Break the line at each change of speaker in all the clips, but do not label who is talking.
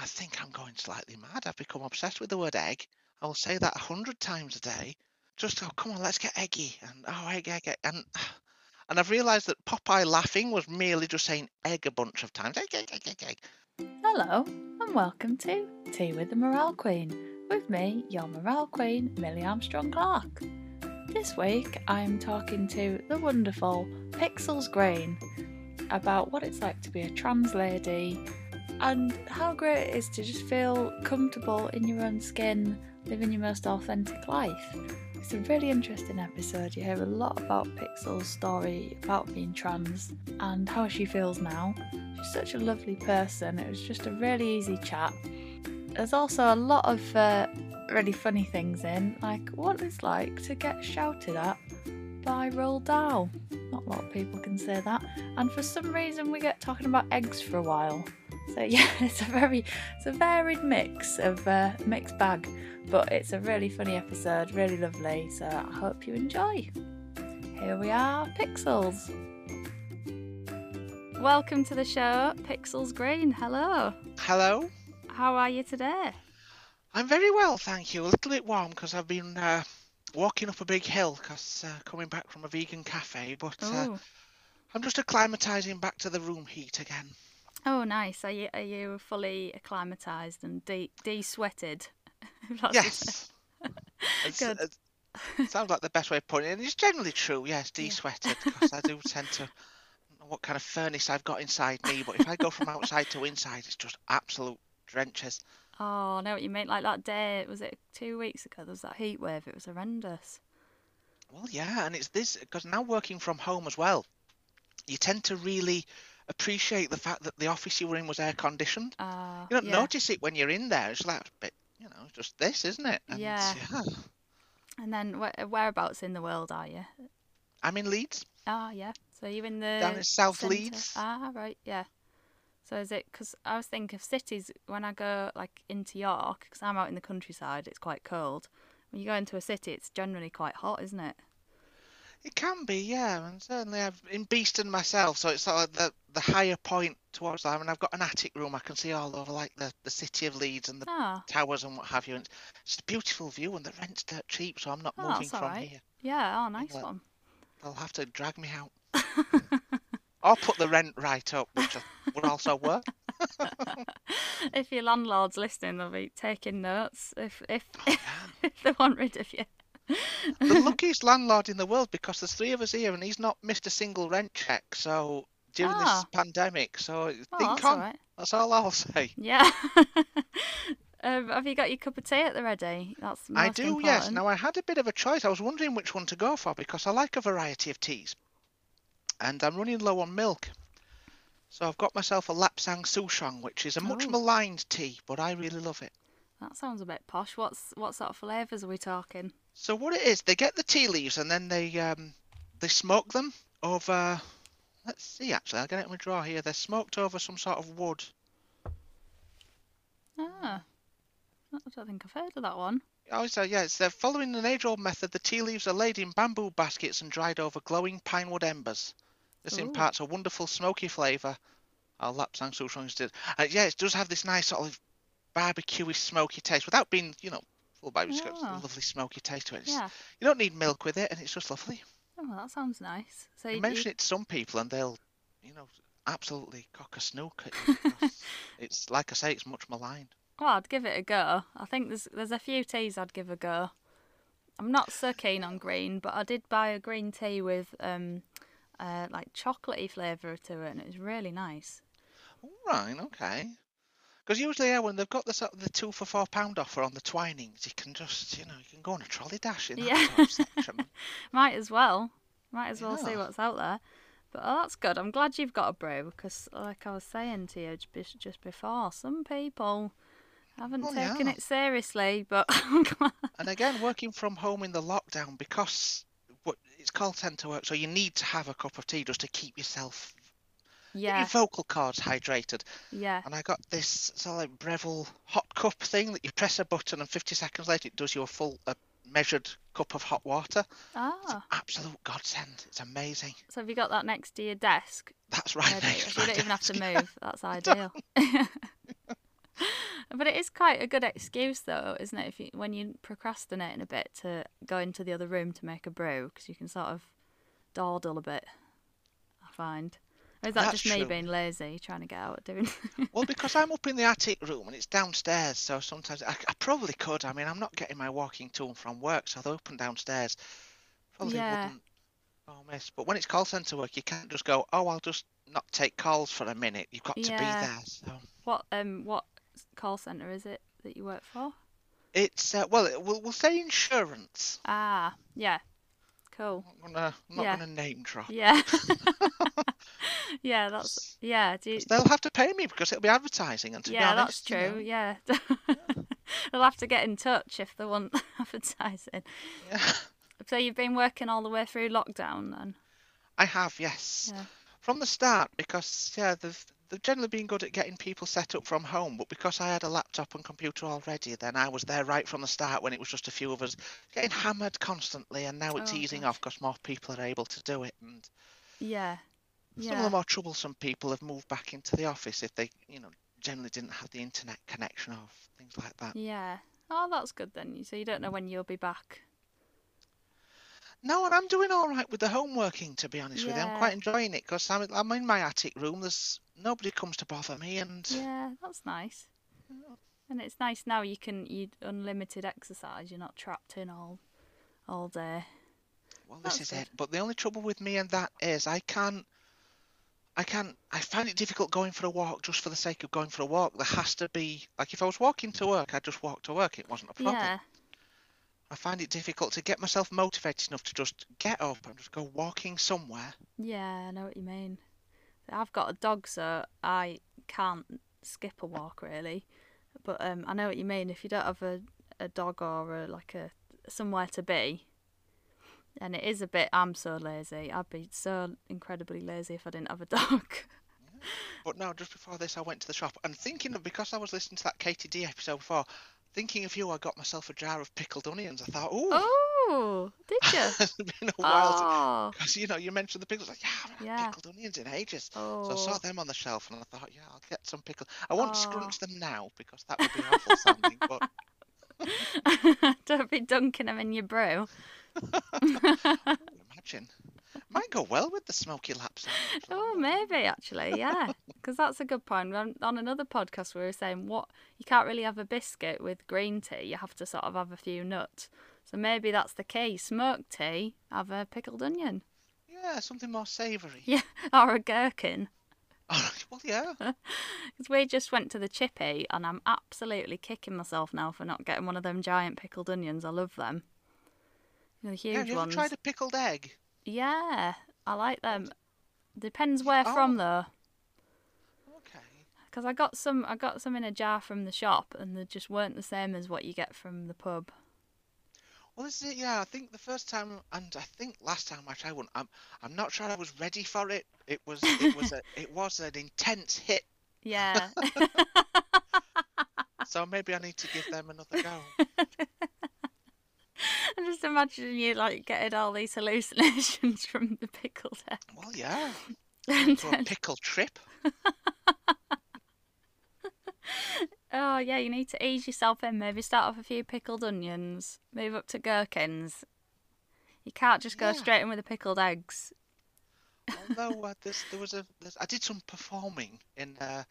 I think I'm going slightly mad. I've become obsessed with the word egg. I will say that a hundred times a day. Just oh come on, let's get eggy and oh egg, egg, egg. and and I've realised that Popeye laughing was merely just saying egg a bunch of times. Egg, egg, egg, egg, egg.
Hello, and welcome to Tea with the Morale Queen. With me, your Morale Queen, Millie Armstrong Clark. This week, I am talking to the wonderful Pixels Grain about what it's like to be a trans lady and how great it is to just feel comfortable in your own skin, living your most authentic life. It's a really interesting episode. You hear a lot about Pixel's story about being trans and how she feels now. She's such a lovely person. It was just a really easy chat. There's also a lot of uh, really funny things in, like what it's like to get shouted at by Roald Dahl. Not a lot of people can say that. And for some reason, we get talking about eggs for a while. So yeah, it's a very, it's a varied mix of uh, mixed bag, but it's a really funny episode, really lovely. So I hope you enjoy. Here we are, Pixels. Welcome to the show, Pixels Green. Hello.
Hello.
How are you today?
I'm very well, thank you. A little bit warm because I've been uh, walking up a big hill because uh, coming back from a vegan cafe, but uh, I'm just acclimatising back to the room heat again.
Oh, nice. Are you are you fully acclimatized and de de sweated?
Yes.
Good.
it's- sounds like the best way of putting it. And it's generally true, yes,
Yeah.
de-sweated, because I do tend to I don't know what kind of furnace I've got inside me, but if I go from outside to inside, it's just absolute drenches.
Oh, I know what you mean. Like that day, was it two weeks ago? There was that heat wave. It was horrendous.
Well, yeah, and it's this because now working from home as well, you tend to really appreciate the fact that the office you were in was air conditioned.
Uh,
You don't
yeah.
notice it when you're in there. It's like a bit, you know, just this, isn't it? And,
Yeah.
yeah.
And then where, whereabouts in the world are you?
I'm in Leeds.
Ah, yeah. So you're in the
Down in South
centre?
Leeds.
Ah, right. Yeah. So is it because I was thinking of cities when I go like into York because I'm out in the countryside. It's quite cold. When you go into a city, it's generally quite hot, isn't it?
It can be, yeah, and certainly I've in Beeston myself, so it's sort of the the higher point towards that. And I've got an attic room I can see all over, like the the city of Leeds and the
Ah,
towers and what have you. And it's just a beautiful view, and the rent's dirt cheap, so I'm not
Oh,
moving from
alright.
here.
yeah. Oh, nice one.
They'll have to drag me out, I'll put the rent right up, which would also work.
if your landlord's listening, they'll be taking notes if if,
Oh,
if they want rid of you.
The luckiest landlord in the world because there's three of us here, and he's not missed a single rent check. So during
Ah.
this pandemic, so
Oh,
think
that's
on.
all right.
That's all I'll say.
Yeah. um, have you got your cup of tea at the ready? That's
I do, yes. Now I had a bit of a choice. I was wondering which one to go for because I like a variety of teas, and I'm running low on milk. So I've got myself a Lapsang Souchong, which is a much
Oh.
maligned tea, but I really love it.
That sounds a bit posh. What's what sort of flavours are we talking?
So what it is, they get the tea leaves and then they um they smoke them over. Let's see, actually, I'll get it in my drawer here. They're smoked over some sort of wood.
Ah, I don't think I've heard of that one.
Oh, so yeah, it's they're following an age-old method. The tea leaves are laid in bamboo baskets and dried over glowing pine wood embers. This
Ooh.
imparts a wonderful smoky flavour. Our Lapsang Souchongs did. Uh, yeah, it does have this nice sort of barbecuey smoky taste without being, you know, full barbecue. It's got
Ah.
a lovely smoky taste to it. It's-
Yeah.
You don't need milk with it, and it's just lovely.
Oh, well, that sounds nice. So
You
you,
mention it to some people, and they'll, you know, absolutely cock a snook at you. because it's like I say, it's much maligned.
well, I'd give it a go. I think there's there's a few teas I'd give a go. I'm not so keen on green, but I did buy a green tea with um, uh, like chocolatey flavour to it, and it was really nice.
All right, okay. Because usually, yeah, when they've got the sort of the two for four pound offer on the Twinings, you can just, you know, you can go on a trolley dash in that
Yeah.
sort of section.
Might as well. Might as well see what's out there. But oh, that's good. I'm glad you've got a brew because, like I was saying to you just before, some people haven't
Well,
taken
yeah.
it seriously. But
And again, working from home in the lockdown because what it's called tend to work, so you need to have a cup of tea just to keep yourself your vocal cords hydrated.
yeah.
And I got this sort of like Breville hot cup thing that you press a button and 50 seconds later it does you a full a measured cup of hot water.
Ah,
absolute godsend. It's amazing.
so have you got that next to your desk?
That's right. next
You don't
my
even have to move. That's ideal. But it is quite a good excuse, though, isn't it? If you, when you're procrastinating a bit to go into the other room to make a brew, because you can sort of dawdle a bit. I find. Or is that
That's
just me
true.
being lazy, trying to get out doing?
Well, because I'm up in the attic room and it's downstairs, so sometimes I, I probably could. I mean, I'm not getting my walking to and from work, so the up and downstairs probably
Yeah.
wouldn't go miss. But when it's call centre work, you can't just go, oh, I'll just not take calls for a minute. You've got to be there. So
what um what call center is it that you work for?
it's uh, well, it- we'll we'll say insurance.
Ah, yeah, cool.
I'm not gonna, I'm not
Yeah.
gonna name drop.
Yeah, yeah, that's yeah. Do you,
They'll have to pay me because it'll be advertising, and to
yeah,
be honest,
that's
you know,
true. Yeah, they'll have to get in touch if they want advertising.
yeah.
So you've been working all the way through lockdown then?
I have, yes.
Yeah.
From the start, because yeah, they've they've generally been good at getting people set up from home, but because I had a laptop and computer already, then I was there right from the start when it was just a few of us getting hammered constantly, and now it's
Oh,
easing
gosh.
off because more people are able to do it, and
Yeah.
some of the more troublesome people have moved back into the office if they, you know, generally didn't have the internet connection or things like that.
Yeah. Oh, that's good then. So you don't know when you'll be back.
No, and I'm doing all right with the home working, to be honest with you. I'm quite enjoying it because I'm, I'm in my attic room. There's nobody comes to bother me, and
Yeah, that's nice. And it's nice now you can you unlimited exercise. You're not trapped in all all day.
Well, this is
good.
it. But the only trouble with me and that is I can't. I can't. I find it difficult going for a walk just for the sake of going for a walk. There has to be like if I was walking to work, I'd just walk to work. It wasn't a problem.
Yeah.
I find it difficult to get myself motivated enough to just get up and just go walking somewhere.
Yeah, I know what you mean. I've got a dog, so I can't skip a walk really. But um, I know what you mean. If you don't have a, a dog or a, like a somewhere to be, and it is a bit. I'm so lazy. I'd be so incredibly lazy if I didn't have a dog.
But now, just before this, I went to the shop and thinking of because I was listening to that KTD episode before, thinking of you, I got myself a jar of pickled onions. I thought, oh,
oh, did you?
it's been a while. since-
oh,
Because you know, you mentioned the pickles, like yeah, I haven't had
Yeah.
pickled onions in ages.
oh.
So I saw oh. them on the shelf, and I thought, yeah, I'll get some pickled. I won't
Oh.
scrunch them now because that would be awful sounding. But
Don't be dunking them in your brew.
imagine, might go well with the smoky lap sandwich.
Oh, maybe actually, yeah, because that's a good point. On, on another podcast, we were saying what you can't really have a biscuit with green tea. You have to sort of have a few nuts. So maybe that's the key. Smoked tea, have a pickled onion
Yeah, something more savoury.
Yeah. or a gherkin.
well, yeah.
Because we just went to the chippy, and I'm absolutely kicking myself now for not getting one of them giant pickled onions. I love them. You know, the
yeah.
huge
Have you ever
ones.
tried a pickled egg?
Yeah, I like them. Depends where from oh. though.
Okay.
Because I got some, I got some in a jar from the shop, and they just weren't the same as what you get from the pub.
Well, this is it. Yeah, I think the first time, and I think last time I tried one, I'm, I'm not sure I was ready for it. It was, it was a, it was an intense hit.
Yeah,
So maybe I need to give them another go.
I'm just imagining you like getting all these hallucinations from the pickled egg.
Well, yeah.
And
To a
then-
pickle trip.
oh yeah, you need to ease yourself in. Maybe start off a few pickled onions, move up to gherkins. You can't just go
Yeah.
straight in with the pickled eggs.
Although uh, there's, there was a, there's, I did some performing in uh,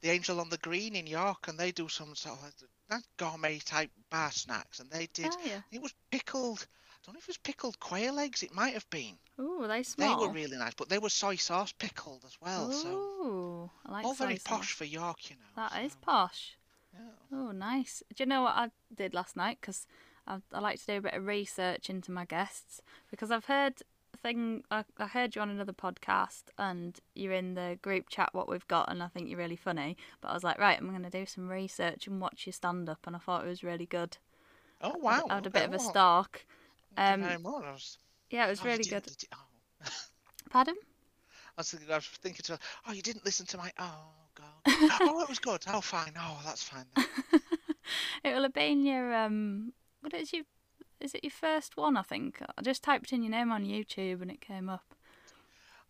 the Angel on the Green in York, and they do some sort of like, gourmet type bar snacks, and they did.
Oh yeah.
It was pickled. I don't know if it was pickled quail eggs. It might have been.
Ooh, they
They were really nice, but they were soy sauce pickled as well. So
Ooh, I like
all very
sauce.
posh for York, you know.
That is
so,
posh.
yeah.
Oh, nice. Do you know what I did last night? Because I, I like to do a bit of research into my guests because I've heard thing. I, I heard you on another podcast and you're in the group chat. What we've got, and I think you're really funny. But I was like, right, I'm going to do some research and watch your stand up, and I thought it was really good.
Oh
I-
wow.
I had a bit of a stalk. Um,
you very much. I was,
Yeah, it was really good.
oh.
Pardon?
I was thinking, I was thinking to oh, you didn't listen to my, oh, God. oh, it was good. Oh, fine. Oh, that's fine.
It will have been your um. What is you? Is it your first one? I think I just typed in your name on YouTube and it came up.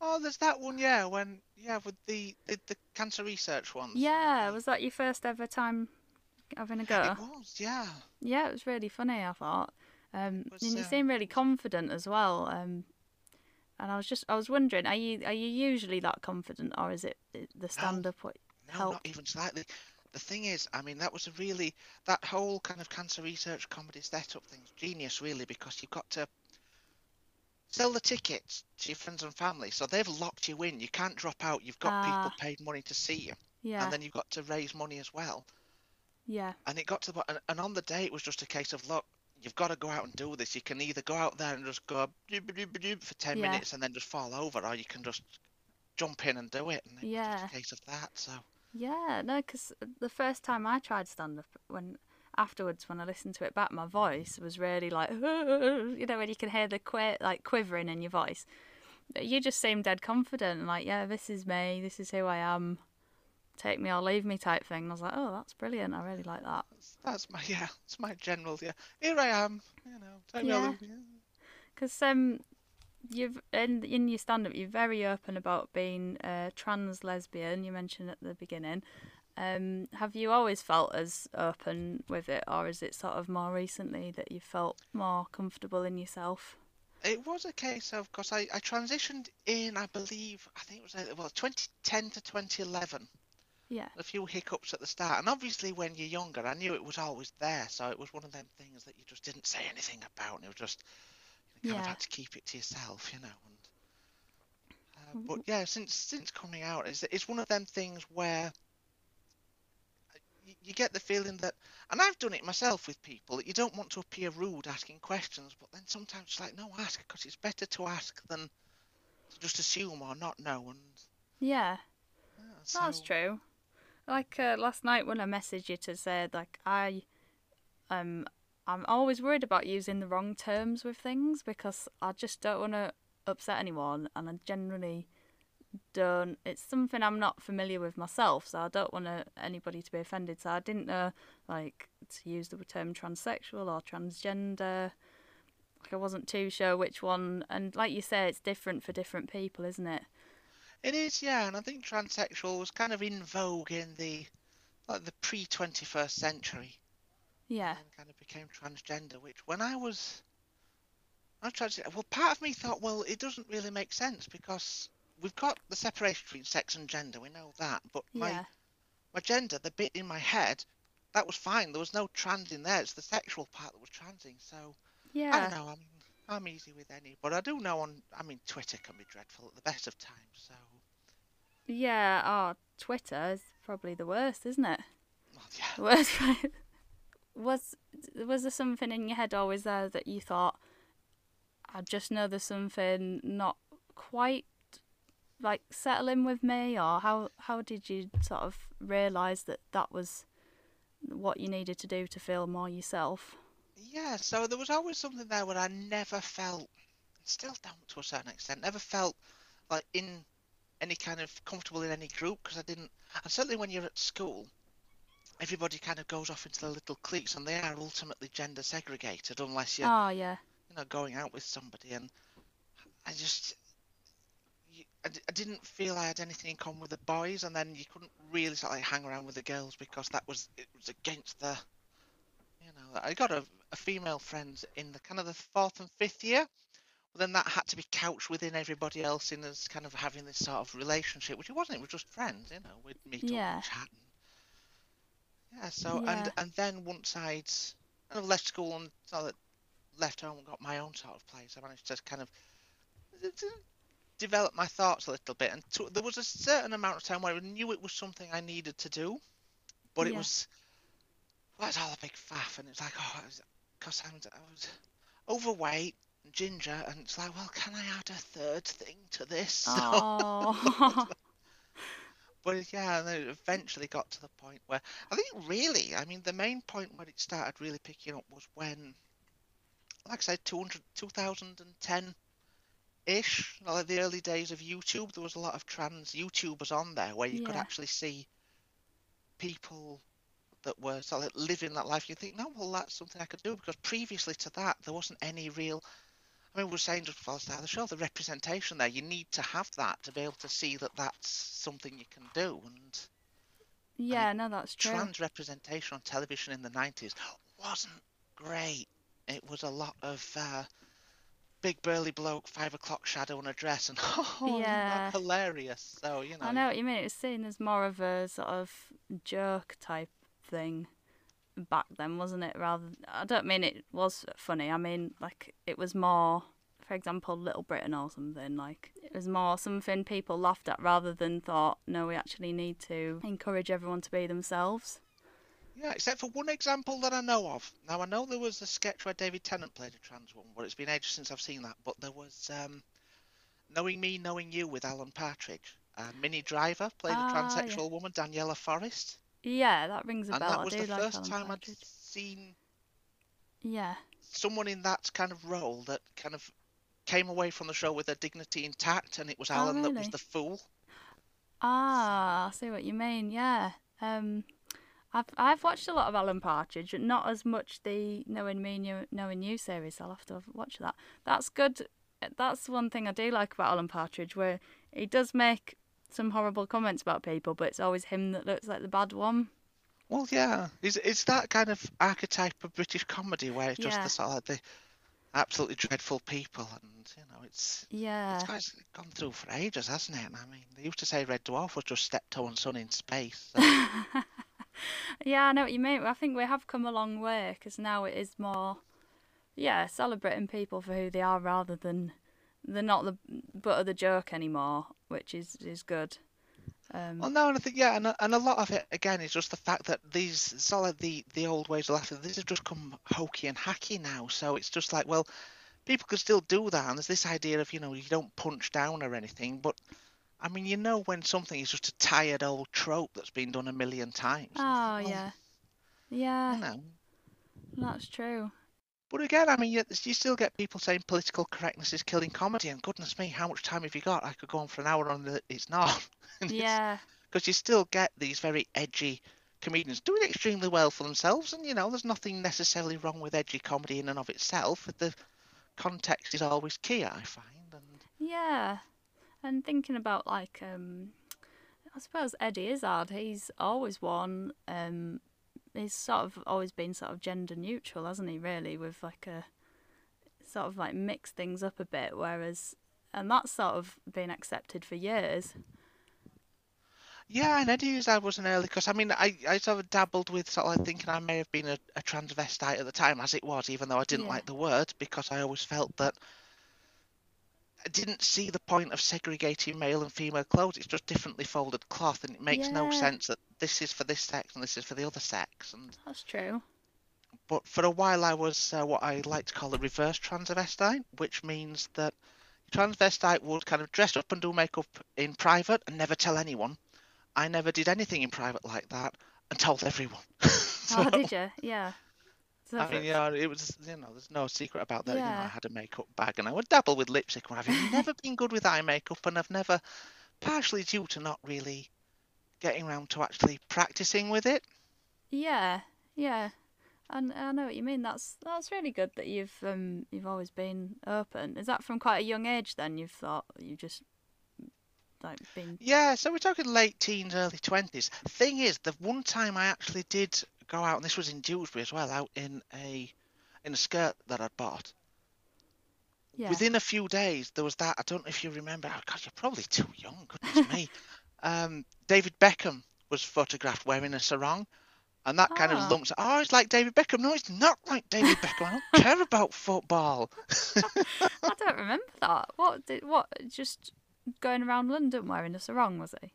Oh, there's that one, yeah, when yeah, with the the, the cancer research ones.
Yeah, was that your first ever time having a go?
It was, yeah.
Yeah, it was really funny. I thought, um,
was,
and you
uh,
seem really confident as well. Um, and I was just, I was wondering, are you are you usually that confident, or is it the stand up what
No,
helped?
not even slightly. The thing is, I mean, that was a really that whole kind of cancer research comedy setup thing's genius, really, because you've got to sell the tickets to your friends and family, so they've locked you in. You can't drop out. You've got
Ah.
people paid money to see you,
Yeah,
and then you've got to raise money as well.
yeah,
And it got to the point, and, and on the day it was just a case of look, you've got to go out and do this. You can either go out there and just go for ten
Yeah.
minutes and then just fall over, or you can just jump in and do it. And it was
Yeah.
just a case of that. So
yeah. No, because the first time I tried stand up, when afterwards when I listened to it back, my voice was really like, you know, when you can hear the qui- like quivering in your voice. But You just seemed dead confident, like, yeah, this is me, this is who I am, take me or leave me type thing. And I was like, oh, that's brilliant. I really like that.
that's, that's my yeah, it's my general yeah. Here I am, you know. Take me or
Yeah.
leave me.
Because um, you've in in your stand up, you're very open about being uh, trans lesbian. You mentioned at the beginning. Um, have you always felt as open with it, or is it sort of more recently that you felt more comfortable in yourself?
It was a case of because I, I transitioned in, I believe, I think it was uh, well 2010 to 2011.
Yeah,
a few hiccups at the start, and obviously when you're younger, I knew it was always there, so it was one of them things that you just didn't say anything about, and it was just you kind of had to keep it to yourself, you know. And, uh,
Mm,
but yeah, since since coming out, it's it's one of them things where you, you get the feeling that, and I've done it myself with people, that you don't want to appear rude asking questions, but then sometimes it's like, no, ask, because it's better to ask than to just assume or not know, and
yeah,
yeah,
that's true. Like uh, last night when I messaged you to say like I, um, I'm always worried about using the wrong terms with things because I just don't want to upset anyone, and I generally don't. It's something I'm not familiar with myself, so I don't want to, anybody to be offended. So I didn't know like to use the term transsexual or transgender. Like I wasn't too sure which one, and like you say, it's different for different people, isn't it?
It is, yeah, and I think transsexual was kind of in vogue in the like the pre twenty first century,
Yeah,
and kind of became transgender. Which, when I was, I trying to say, well, part of me thought, well, it doesn't really make sense because we've got the separation between sex and gender, we know that, but my
yeah,
my gender, the bit in my head, that was fine. There was no trans in there. It's the sexual part that was transing. So
yeah.
I don't know. I mean, I'm easy with any, but I do know on. I mean, Twitter can be dreadful at the best of times. So
Yeah, oh, Twitter is probably the worst, isn't it?
well, yeah.
The worst. was was there something in your head always there that you thought, I just know there's something not quite like settling with me, or how how did you sort of realise that that was what you needed to do to feel more yourself?
Yeah, so there was always something there where I never felt, still don't to a certain extent, never felt like in any kind of comfortable in any group because I didn't, and certainly when you're at school, everybody kind of goes off into their little cliques and they are ultimately gender segregated unless you're,
Oh yeah,
you know, going out with somebody. And I just, you, I, I didn't feel I had anything in common with the boys, and then you couldn't really sort of like hang around with the girls because that was it was against the, you know, I got a, a female friend in the kind of the fourth and fifth year. But then that had to be couched within everybody else in as kind of having this sort of relationship, which it wasn't. It was just friends, you know. We'd meet up
Yeah.
and chat. And, yeah. So
Yeah.
and and then once I'd kind of left school and sort of left home and got my own sort of place, I managed to kind of develop my thoughts a little bit. And to, there was a certain amount of time where I knew it was something I needed to do, but it was well, it's all a big faff, and it's like oh, because I was, I was overweight and ginger, and it's like, well, can I add a third thing to this?
oh,
But yeah, and then it eventually got to the point where I think really, I mean, the main point when it started really picking up was when, like I said, 200, 2010 ish, like the early days of YouTube. There was a lot of trans YouTubers on there where you could actually see people that were sort of living that life. You think, no, well, that's something I could do because previously to that, there wasn't any real. Mean, we were saying just before the start of the show, the representation there, you need to have that to be able to see that that's something you can do. And
Yeah, no, that's true.
trans representation on television in the 90s wasn't great. It was a lot of uh, big burly bloke, five o'clock shadow and a dress, and oh,
Yeah.
hilarious. So, you know.
I know what you mean. It was seen as more of a sort of joke type thing back then, wasn't it? Rather, I don't mean it was funny. I mean, like it was more, for example, Little Britain or something. Like it was more something people laughed at rather than thought, no, we actually need to encourage everyone to be themselves.
Yeah, except for one example that I know of. Now I know there was a sketch where David Tennant played a trans woman, but it's been ages since I've seen that. But there was um, Knowing Me, Knowing You with Alan Partridge. Uh, Minnie Driver played
Ah,
a
yeah.
transsexual woman, Daniela Forrest,
Yeah, that rings a
and
bell.
that was
I do
the
like
first
Alan
time
Partridge.
I'd seen
Yeah,
someone in that kind of role that kind of came away from the show with their dignity intact, and it was
Oh,
Alan that was
really?
the fool.
Ah, I see what you mean. Yeah. Um, I've I've watched a lot of Alan Partridge, but not as much the Knowing Me, Knew- Knowing You series. I'll have to watch that. That's good. That's one thing I do like about Alan Partridge, where he does make some horrible comments about people, but it's always him that looks like the bad one.
Well, yeah, it's it's that kind of archetype of British comedy where it's just
Yeah.
the sort of like the absolutely dreadful people, and you know, it's
Yeah.
It's gone through for ages, hasn't it? I mean, they used to say Red Dwarf was just Steptoe and Son in space. So,
Yeah, I know what you mean. I think we have come a long way because now it is more, yeah, celebrating people for who they are rather than they're not the butt of the joke anymore, which is is good. Um,
well, no, and I think yeah, and a, and a lot of it again is just the fact that these solid the the old ways of laughing. These have just come hokey and hacky now. So it's just like, well, people can still do that, and there's this idea of you know you don't punch down or anything, but. I mean, you know when something is just a tired old trope that's been done a million times.
oh
well,
yeah, yeah,
You know,
that's true.
But again, I mean, you, you still get people saying political correctness is killing comedy, and goodness me, how much time have you got? I could go on for an hour on the. It's not.
Yeah,
Because you still get these very edgy comedians doing extremely well for themselves, and you know, there's nothing necessarily wrong with edgy comedy in and of itself. The context is always key, I find. And
yeah. And thinking about like, um, I suppose Eddie Izzard, he's always one. Um, he's sort of always been sort of gender neutral, hasn't he? Really, with like a sort of like mix things up a bit, whereas and that's sort of been accepted for years.
yeah, and Eddie I was an early because I mean, I, I sort of dabbled with sort of like thinking I may have been a, a transvestite at the time, as it was, even though I didn't
Yeah.
like the word because I always felt that I didn't see the point of segregating male and female clothes. It's just differently folded cloth, and it makes no sense that this is for this sex and this is for the other sex. And
That's true.
but for a while I was uh, what I like to call a reverse transvestite, which means that transvestite would kind of dress up and do makeup in private and never tell anyone. I never did anything in private like that and told everyone. So,
Oh, did you? Yeah.
I mean, yeah, it was, you know, there's no secret about that. You know, I had a makeup bag and I would dabble with lipstick. and I've never been good with eye makeup and I've never, partially due to not really getting around to actually practicing with it.
Yeah, yeah. And I know what you mean. That's that's really good that you've um you've always been open. Is that from quite a young age then? You've thought you just like been
Yeah, so we're talking late teens, early twenties. Thing is, the one time I actually did go out, and this was in Dewsbury as well, out in a in a skirt that I'd bought.
yeah.
Within a few days, there was that. I don't know if you remember. Oh, God, you're probably too young. Goodness me. Um, David Beckham was photographed wearing a sarong, and that kind
Ah.
of lumps. Oh, it's like David Beckham. No, it's not like David Beckham. I don't care about football.
I don't remember that. What did what just going around London wearing a sarong was he?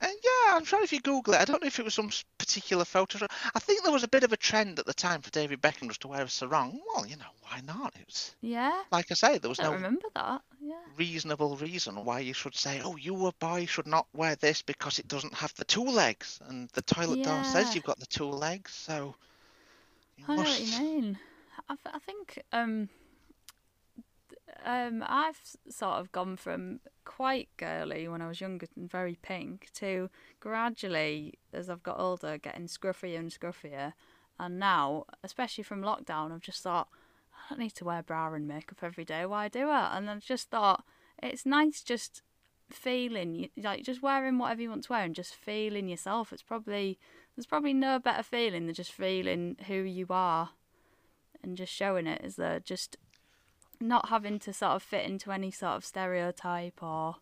Uh, yeah, I'm trying if you Google it. I don't know if it was some particular photo. I think there was a bit of a trend at the time for David Beckham just to wear a sarong. Well, you know, why not? It was
Yeah.
like I say, there was no
remember that. Yeah.
reasonable reason why you should say, "Oh, you a boy should not wear this because it doesn't have the two legs," and the toilet door says you've got the two legs, so you
I know what you mean. I, th- I think um, um, I've sort of gone from quite girly when I was younger and very pink to gradually, as I've got older, getting scruffier and scruffier. And now, especially from lockdown, I've just thought, I don't need to wear bra and makeup every day. Why do it? And I just thought it's nice just feeling like just wearing whatever you want to wear and just feeling yourself. It's probably there's probably no better feeling than just feeling who you are and just showing it. Is there just not having to sort of fit into any sort of stereotype or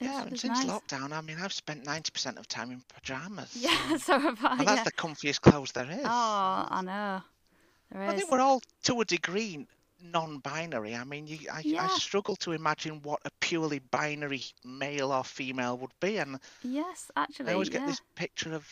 yeah, and since nice. lockdown, I mean, I've spent 90% of time in pajamas.
Yeah, so have I.
And that's
yeah.
the comfiest clothes there is.
Oh, I know. There
I think we're all, to a degree, non-binary. I mean, you, I, yeah. I struggle to imagine what a purely binary male or female would be, and
yes, actually, I
always
get
this picture of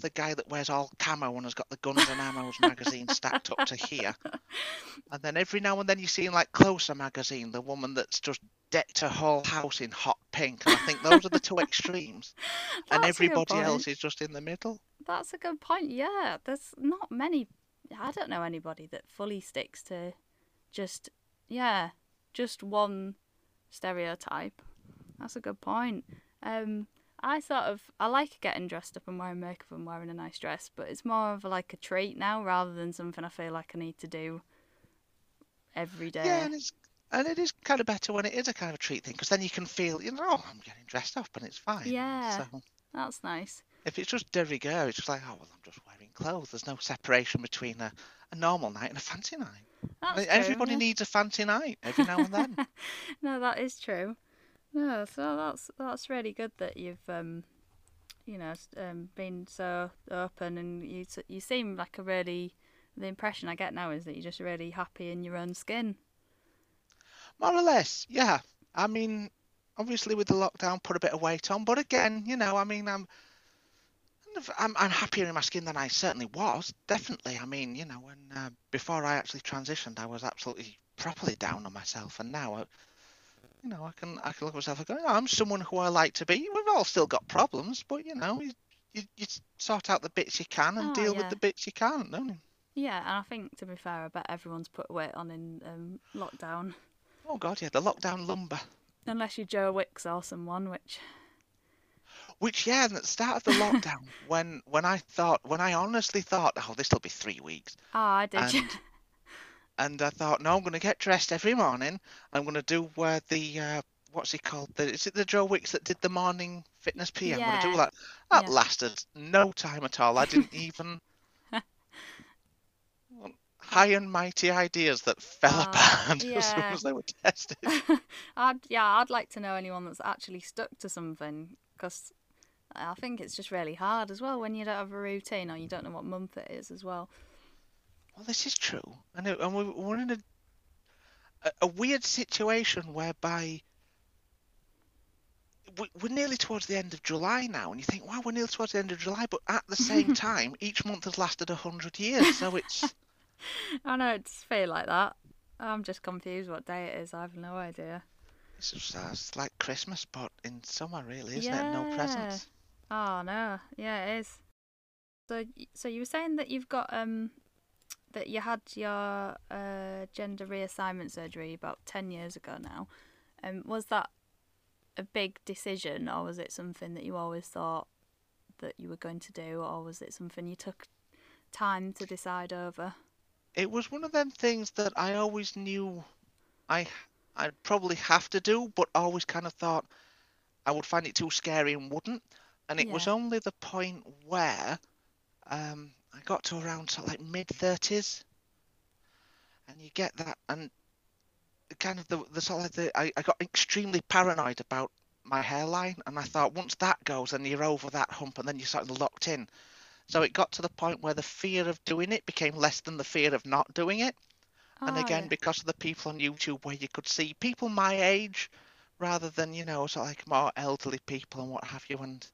the guy that wears all camo and has got the Guns and Ammos magazine stacked up to here, and then every now and then you see in like Closer magazine the woman that's just decked her whole house in hot pink, and I think those are the two extremes, and everybody else is just in the middle.
That's a good point. Yeah, there's not many. I don't know anybody that fully sticks to just yeah, just one stereotype. That's a good point. Um, I sort of I like getting dressed up and wearing makeup and wearing a nice dress, but it's more of like a treat now rather than something I feel like I need to do every day.
Yeah, and it's and it is kind of better when it is a kind of a treat thing because then you can feel you know oh, I'm getting dressed up and it's fine.
Yeah, so, that's nice.
If it's just de rigueur, it's just like oh well I'm just wearing clothes. There's no separation between a, a normal night and a fancy night.
That's
Everybody
true,
needs a fancy night every now and then.
no, that is true. No, so that's that's really good that you've um, you know, um, been so open and you you seem like a really. The impression I get now is that you're just really happy in your own skin.
More or less, yeah. I mean, obviously with the lockdown, put a bit of weight on, but again, you know, I mean, I'm I'm, I'm happier in my skin than I certainly was. Definitely. I mean, you know, when uh, before I actually transitioned, I was absolutely properly down on myself, and now, I, you know, I can I can look at myself and go, oh, I'm someone who I like to be. We've all still got problems, but you know, you, you, you sort out the bits you can and
oh,
deal
yeah.
with the bits you can't, don't you?
Yeah, and I think to be fair, I bet everyone's put weight on in um, lockdown.
Oh God, yeah, the lockdown lumber.
Unless you're Joe Wicks or someone, which
which yeah, at the start of the lockdown, when when I thought, when I honestly thought, oh, this will be three weeks.
Ah, oh, did
and,
you?
And I thought, no, I'm going to get dressed every morning. I'm going to do where the uh, what's he called? The, is it the Joe Wicks that did the morning fitness PM?
Yeah.
I'm going to do that. That
Yeah.
lasted no time at all. I didn't even. High and mighty ideas that fell
Ah,
apart as soon as they were tested.
I'd yeah, I'd like to know anyone that's actually stuck to something because I think it's just really hard as well when you don't have a routine or you don't know what month it is as well.
Well, this is true, and, it- and we- we're in a, a a weird situation whereby we- we're nearly towards the end of July now, and you think, wow, we're nearly towards the end of July, but at the same time, each month has lasted a hundred years, so it's
I know it's feel like that. I'm just confused what day it is. I have no idea.
it's, just, uh, it's like Christmas, but in summer, really, isn't it? No
Yeah.
presents.
Oh no, yeah, it is. So, so you were saying that you've got um that you had your uh gender reassignment surgery about ten years ago now. Um, was that a big decision, or was it something that you always thought that you were going to do, or was it something you took time to decide over?
It was one of them things that I always knew I I'd probably have to do, but always kind of thought I would find it too scary and wouldn't. And it was only the point where um, I got to around sort of like mid thirties, and you get that, and kind of the the sort of like the I, I got extremely paranoid about my hairline, and I thought once that goes, then you're over that hump, and then you're sort of locked in. So it got to the point where the fear of doing it became less than the fear of not doing it. And
Oh,
again,
yeah.
because of the people on YouTube where you could see people my age rather than, you know, sort of like more elderly people and what have you. And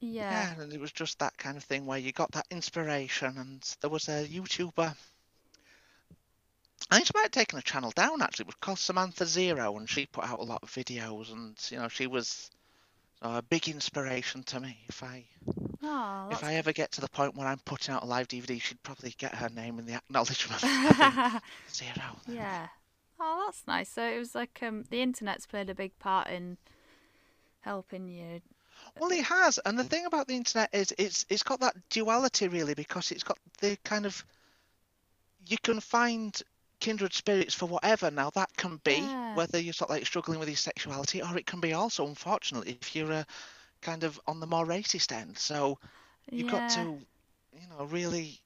yeah,
yeah, and it was just that kind of thing where you got that inspiration. And there was a YouTuber, I think she might have taken a channel down actually. It was called Samantha Zero, and she put out a lot of videos. And, you know, she was a big inspiration to me. If I if I ever get to the point where I'm putting out a live DVD, she'd probably get her name in the acknowledgement. Zero.
Yeah. Oh, that's nice. So it was like um, the internet's played a big part in helping you.
Well, it has, and the thing about the internet is it's it's got that duality really because it's got the kind of you can find kindred spirits for whatever. Now that can be
Yeah.
whether you're sort of like struggling with your sexuality, or it can be also, unfortunately, if you're uh, kind of on the more racist end. So you've got to, you know, really,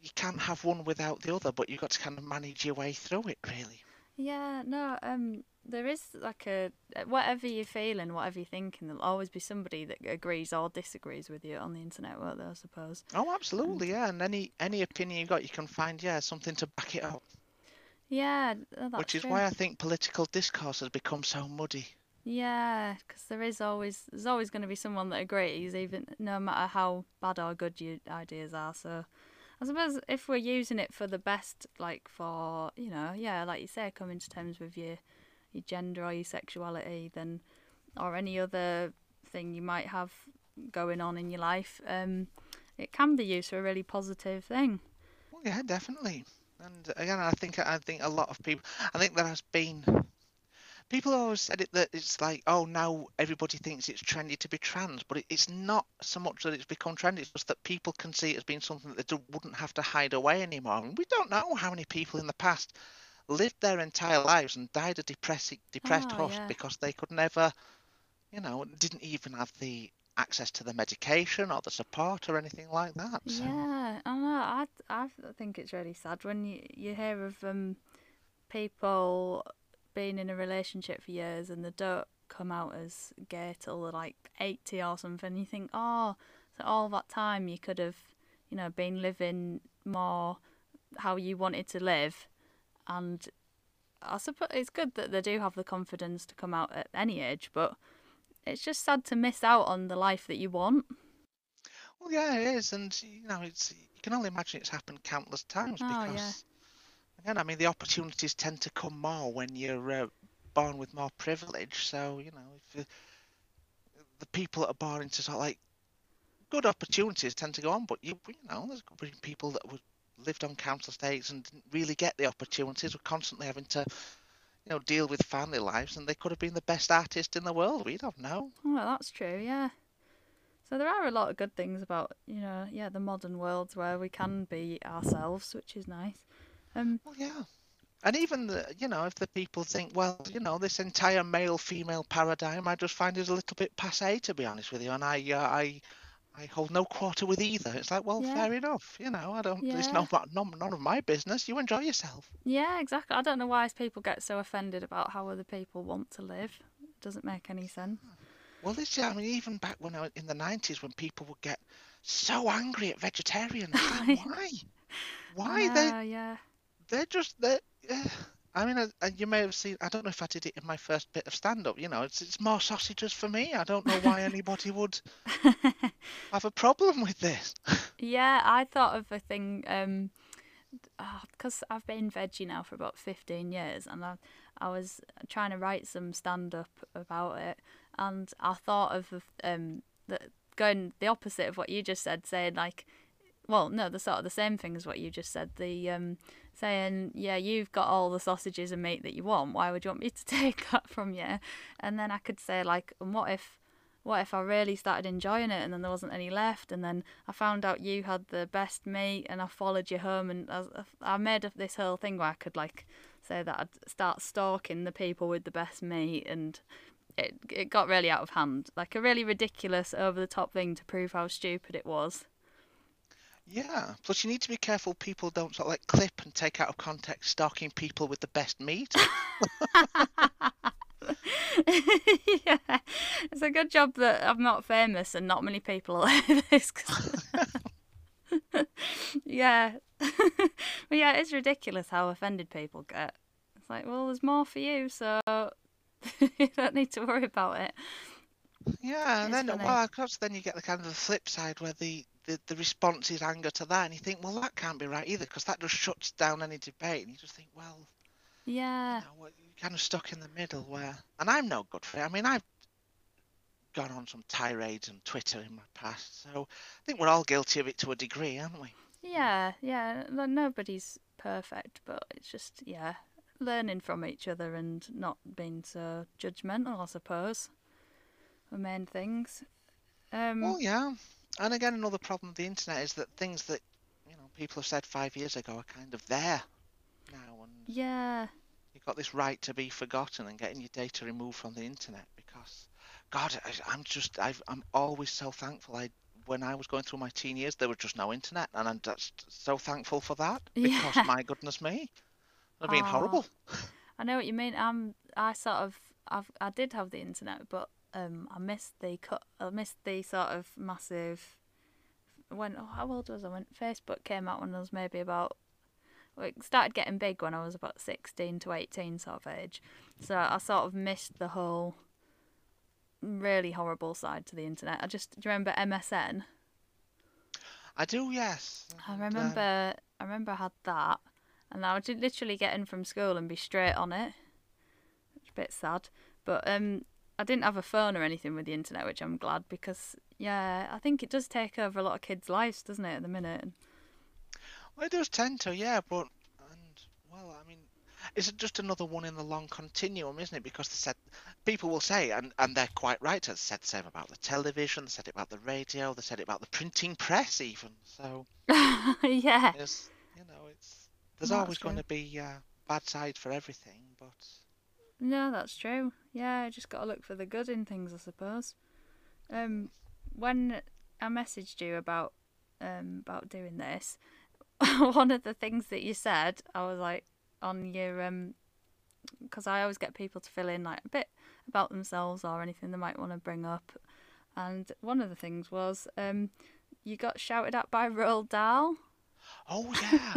you can't have one without the other, but you've got to kind of manage your way through it, really.
Yeah, no, um, there is like a whatever you're feeling, whatever you're thinking, there'll always be somebody that agrees or disagrees with you on the internet, won't there? I suppose.
Oh, absolutely, yeah. And any any opinion you got, you can find, yeah, something to back it up.
Yeah, uh, that's
Which is
true.
why I think political discourse has become so muddy.
Yeah, because there is always there's always going to be someone that agrees, even no matter how bad or good your ideas are. So, I suppose if we're using it for the best, like for you know, yeah, like you say, coming to terms with your your gender or your sexuality, then or any other thing you might have going on in your life, um, it can be used for a really positive thing.
Well, yeah, definitely. And again, I think I think a lot of people. I think there has been. People always said it that it's like, oh, now everybody thinks it's trendy to be trans, but it, it's not so much that it's become trendy. It's just that people can see it as being something that they wouldn't have to hide away anymore. And we don't know how many people in the past lived their entire lives and died a depressing, depressed
Oh,
husk
yeah.
because they could never, you know, didn't even have the access to the medication or the support or anything like that. So.
Yeah, I know. I I think it's really sad when you you hear of um people being in a relationship for years and they don't come out as gay till they're like eighty or something. You think, oh, so all that time you could have, you know, been living more how you wanted to live, and I suppose it's good that they do have the confidence to come out at any age, but it's just sad to miss out on the life that you want.
Well, yeah, it is, and you know, it's you can only imagine it's happened countless times
Oh,
because,
yeah.
again, I mean, the opportunities tend to come more when you're uh, born with more privilege. So, you know, if the people that are born into sort of like good opportunities tend to go on, but you, you know, there's people that were lived on council estates and didn't really get the opportunities, were constantly having to, you know, deal with family lives, and they could have been the best artist in the world. We don't know.
Well, that's true, yeah. So there are a lot of good things about, you know, yeah, the modern world where we can be ourselves, which is nice. Um,
Well, yeah. And even the, you know, if the people think, well, you know, this entire male-female paradigm, I just find is a little bit passé, to be honest with you, and I, uh, I, I hold no quarter with either. It's like, well,
Yeah.
fair enough, you know, I don't, it's
Yeah.
no, no, none of my business. You enjoy yourself.
yeah, exactly. I don't know why people get so offended about how other people want to live. It doesn't make any sense.
Well, this, I mean, even back when I was in the '90s, when people would get so angry at vegetarians, like, why? Why they
Ah, yeah.
they're just they uh, I mean, uh, uh, you may have seen. I don't know if I did it in my first bit of stand-up. You know, it's it's more sausages for me. I don't know why anybody would have a problem with this.
Yeah, I thought of a thing um because I've been veggie now for about 15 years and I, I was trying to write some stand up about it and I thought of um the, going the opposite of what you just said saying like well no the sort of the same thing as what you just said the um saying yeah you've got all the sausages and meat that you want. Why would you want me to take that from you? And then I could say like and what if what if I really started enjoying it and then there wasn't any left? And then I found out you had the best meat and I followed you home and I, I made up this whole thing where I could like say that I'd start stalking the people with the best meat and it it got really out of hand. Like a really ridiculous over the top thing to prove how stupid it was
Yeah. Plus, you need to be careful people don't sort of like clip and take out of context stalking people with the best meat.
yeah it's a good job that I'm not famous and not many people hear this yeah but yeah it's ridiculous how offended people get it's like well there's more for you so you don't need to worry about it
Yeah, and
It's
then
funny.
well, of course, then you get the kind of the flip side where the, the, the response is anger to that, and you think, well, that can't be right either, because that just shuts down any debate, and you just think, well,
yeah
you know, well, you're kind of stuck in the middle where, and I'm no good for it. I mean, I've gone on some tirades on Twitter in my past, so I think we're all guilty of it to a degree, aren't we?
yeah yeah no- nobody's perfect but it's just yeah learning from each other and not being so judgmental i suppose the main things um
Well, yeah. And again, another problem with the internet is that things that, you know, people have said five years ago are kind of there now, and
Yeah.
you've got this right to be forgotten and getting your data removed from the internet because, God, I, I'm just, I've, I'm always so thankful. I, when I was going through my teen years, there was just no internet, and I'm just so thankful for that because,
Yeah.
my goodness me, it'd been
Aw.
horrible.
I know what you mean. I'm. I sort of. I've. I did have the internet, but um, I missed the cut. I missed the sort of massive. When oh, how old was I when Facebook came out? When I was maybe about. well, It started getting big when I was about sixteen to eighteen sort of age, so I sort of missed the whole. Really horrible side to the internet. I just do you remember MSN?
I do, yes.
I
um,
remember. I remember I had that, and I would literally get in from school and be straight on it. It's a bit sad, but um, I didn't have a phone or anything with the internet, which I'm glad because yeah, I think it does take over a lot of kids' lives, doesn't it, at the minute?
Well, it does tend to, yeah, but and well, I mean, it's it just another one in the long continuum, isn't it? Because they said people will say, and and they're quite right. They said the same about the television. They said it about the radio. They said it about the printing press, even. So
yeah,
you know, it's there's
That's
always going to be a bad side for everything, but
no, that's true. Yeah, I just got to look for the good in things, I suppose. Um, when I messaged you about um about doing this, one of the things that you said, I was like on your um, because I always get people to fill in like a bit about themselves or anything they might want to bring up, and one of the things was um, you got shouted at by Roald Dahl.
oh yeah,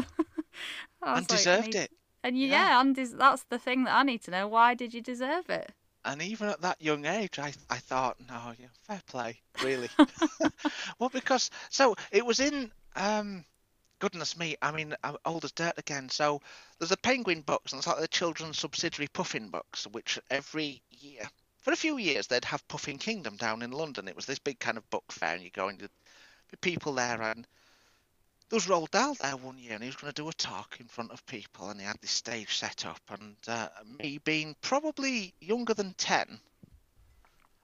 and deserved it.
And you,
Yeah.
yeah, that's the thing that I need to know. Why did you deserve it?
And even at that young age, I I thought, no, yeah, fair play, really. well, because so it was in um, goodness me, I mean, I'm old as dirt again. So there's the Penguin books, and it's like the children's subsidiary Puffin books, which every year, for a few years, they'd have Puffin Kingdom down in London. It was this big kind of book fair, and you go and there'd be people there, and there was Roald Dahl there one year, and he was going to do a talk in front of people, and he had this stage set up, and uh, me being probably younger than ten,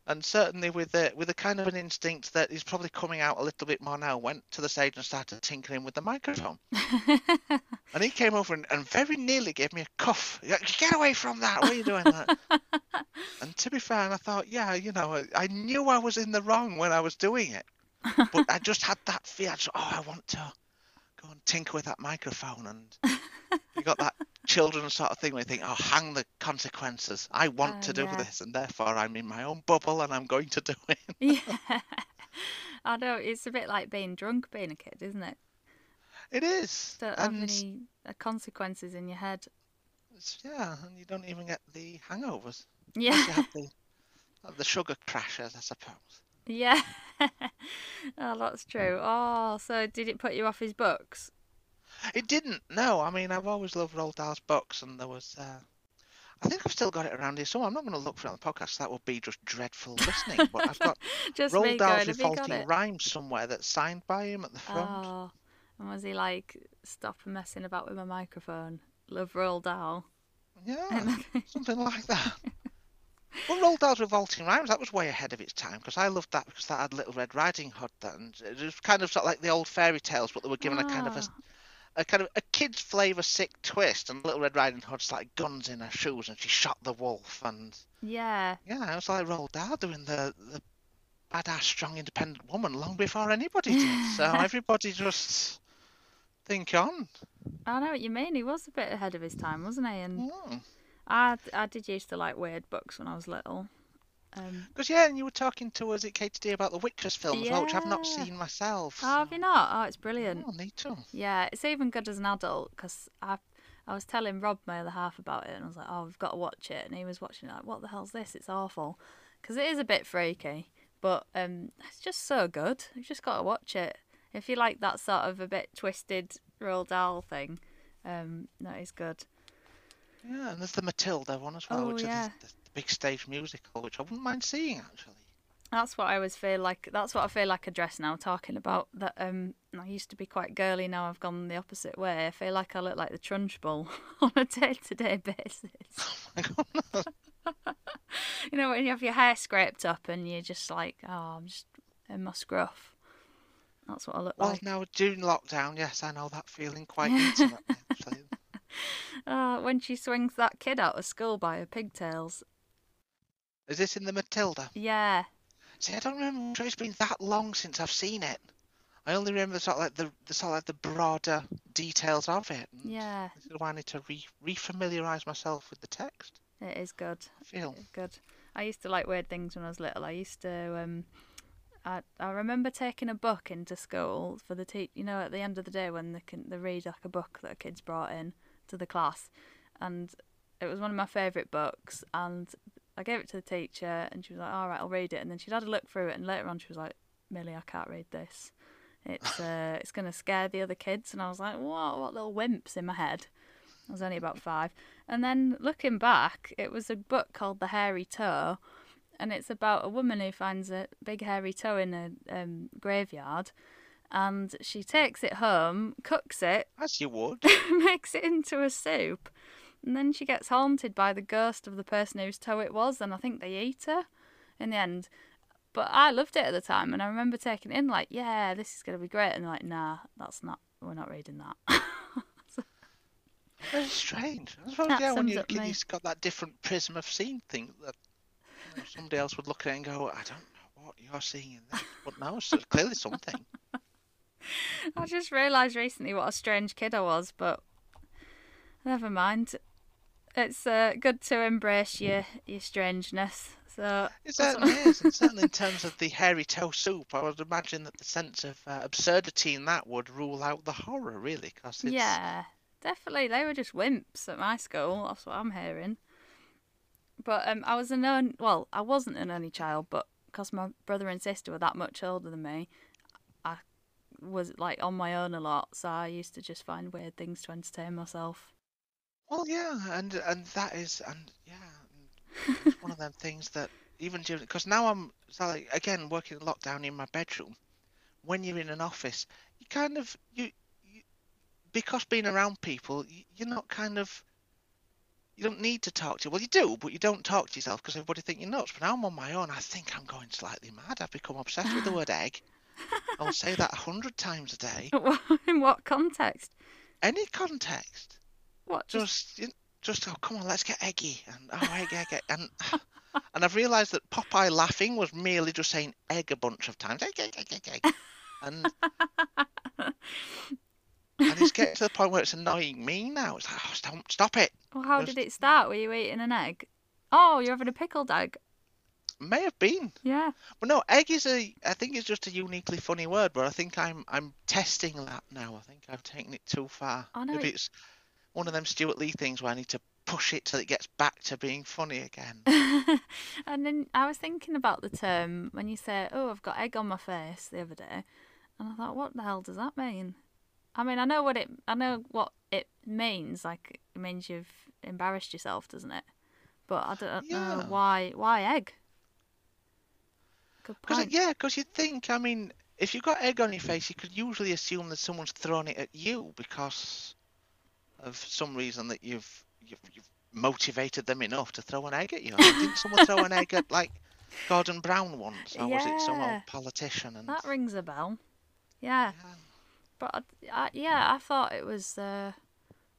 and certainly with a with a kind of an instinct that is probably coming out a little bit more now, went to the stage and started tinkering with the microphone. And he came over and, and very nearly gave me a cuff. Like, Get away from that! What are you doing? That? and to be fair, and I thought, yeah, you know, I, I knew I was in the wrong when I was doing it, but I just had that fear. I just, oh, I want to go and tinker with that microphone, and you got that children's sort of thing where you think, oh, hang the consequences. I want
Oh,
to do
yeah.
this, and therefore I'm in my own bubble, and I'm going to do it.
yeah. I know it's a bit like being drunk, being a kid, isn't it?
It is,
Don't have any uh, consequences in your head.
yeah, and you don't even get the hangovers.
Yeah,
You have the the sugar crashes, I suppose.
Yeah. oh, that's true. Oh, so did it put you off his books?
It didn't. No, I mean I've always loved Roald Dahl's books, and there was. Uh, I think I've still got it around here somewhere. I'm not going to look for it on the podcast. That would be just dreadful listening. But I've got
Just
Roald Dahl's Revolting? Rhymes somewhere that's signed by him at the front.
Oh, and was he like, stop messing about with my microphone? Love Roald Dahl.
Yeah, something like that. Well, Roald Dahl's Revolting Rhymes, that was way ahead of its time because I loved that because that had Little Red Riding Hood. That and it was kind of sort of like the old fairy tales, but they were given a kind of a,
Ah,
a kind of a kid's flavour sick twist. And Little Red Riding Hood's like guns in her shoes, and she shot the wolf. And
yeah,
yeah, it was like Roald Dahl doing the the badass, strong, independent woman long before anybody did. So everybody just think on.
I know what you mean. He was a bit ahead of his time, wasn't he? And
Mm.
I, I did used to like weird books when I was little. Um,
Because yeah, and you were talking to us at KTD about the Witches film as well, which I've not seen myself.
oh, have you not? Oh, it's brilliant.
Oh, need to.
Yeah, it's even good as an adult because I, I was telling Rob my other half about it, and I was like, "Oh, we've got to watch it," and he was watching it like, "What the hell's this? It's awful," because it is a bit freaky, but um, it's just so good. You've just got to watch it if you like that sort of a bit twisted Roald Dahl thing. Um, that is good.
Yeah, and there's the Matilda one as well,
Oh,
which
yeah.
is the, the big stage musical, which I wouldn't mind seeing actually.
That's what I always feel like. That's what I feel like I dress now. Talking about that, um, I used to be quite girly. Now I've gone the opposite way. I feel like I look like the Trunchbull on a day-to-day basis.
My goodness.
you know when you have your hair scraped up and you're just like, oh, I'm just in my scruff. That's what I look like.
Well,
like.
now during lockdown, yes, I know that feeling quite intimately. Actually.
Uh, when she swings that kid out of school by her pigtails.
Is this in the Matilda?
Yeah.
See, I don't remember. It's been that long since I've seen it. I only remember sort of like the, the sort of like the broader details of it.
Yeah.
This is why I need to re refamiliarize myself with the text.
It is good.
I feel.
It's good. I used to like weird things when I was little. I used to um I I remember taking a book into school for the te- you know at the end of the day when they can they read like a book that a kid's brought in to the class and it was one of my favourite books and I gave it to the teacher and she was like, All right, I'll read it and then she'd had a look through it and later on she was like, Millie, I can't read this. It's uh it's gonna scare the other kids and I was like, What what little wimps in my head. I was only about five. And then looking back, it was a book called The Hairy Toe, and it's about a woman who finds a big hairy toe in a um, graveyard, and she takes it home, cooks it,
As you would.
makes it into a soup, and then she gets haunted by the ghost of the person whose toe it was, and I think they eat her in the end. But I loved it at the time, and I remember taking it in like, yeah, this is gonna be great, and like, nah, that's not. We're not reading that.
Very strange. I suppose,
That
yeah, when you're a
up
kid, you've got that different prism of seeing things that you know, somebody else would look at it and go, I don't know what you're seeing in this. But no, it's clearly something.
I just realised recently what a strange kid I was, but never mind. It's uh, good to embrace your your strangeness. So
It certainly is, and certainly in terms of the hairy toe soup, I would imagine that the sense of uh, absurdity in that would rule out the horror, really, because
yeah, definitely they were just wimps at my school. That's what I'm hearing. But um, I was an only, well, I wasn't an only child, but because my brother and sister were that much older than me, was like on my own a lot. So I used to just find weird things to entertain myself.
Well, yeah, and and that is, and yeah, and it's one of them things that even during, because now I'm so like, again working in lockdown in my bedroom. When you're in an office, you kind of you, you because being around people, you, you're not kind of you don't need to talk to. Well, you do, but you don't talk to yourself because everybody think you're nuts. But now I'm on my own. I think I'm going slightly mad. I've become obsessed with the word egg. I'll say that a hundred times a day.
In what context?
Any context.
What? Just
just just oh come on let's get eggy and oh egg egg, egg. and and I've realised that Popeye laughing was merely just saying egg a bunch of times egg egg egg egg, egg. and and it's getting to the point where it's annoying me now it's like oh stop stop it
Well, how
Just-
did it start? Were you eating an egg? Oh, you're having a pickled egg.
May have been
Yeah.
but no egg is a I think it's just a uniquely funny word but I think I'm I'm testing that now I think I've taken it too far
I know
maybe
it-
it's one of them Stewart Lee things where I need to push it till it gets back to being funny again
and then I was thinking about the term when you say, "Oh, I've got egg on my face" the other day, and I thought, "What the hell does that mean?" I mean, I know what it, I know what it means. Like, it means you've embarrassed yourself, doesn't it? But I don't know why. Why egg? Good
Because yeah, because you'd think, I mean, if you've got egg on your face, you could usually assume that someone's thrown it at you because of some reason that you've you've, you've motivated them enough to throw an egg at you. Didn't someone throw an egg at like Gordon Brown once, or was it some old politician? And
That rings a bell. Yeah.
yeah.
But I, I, yeah, I thought it was uh,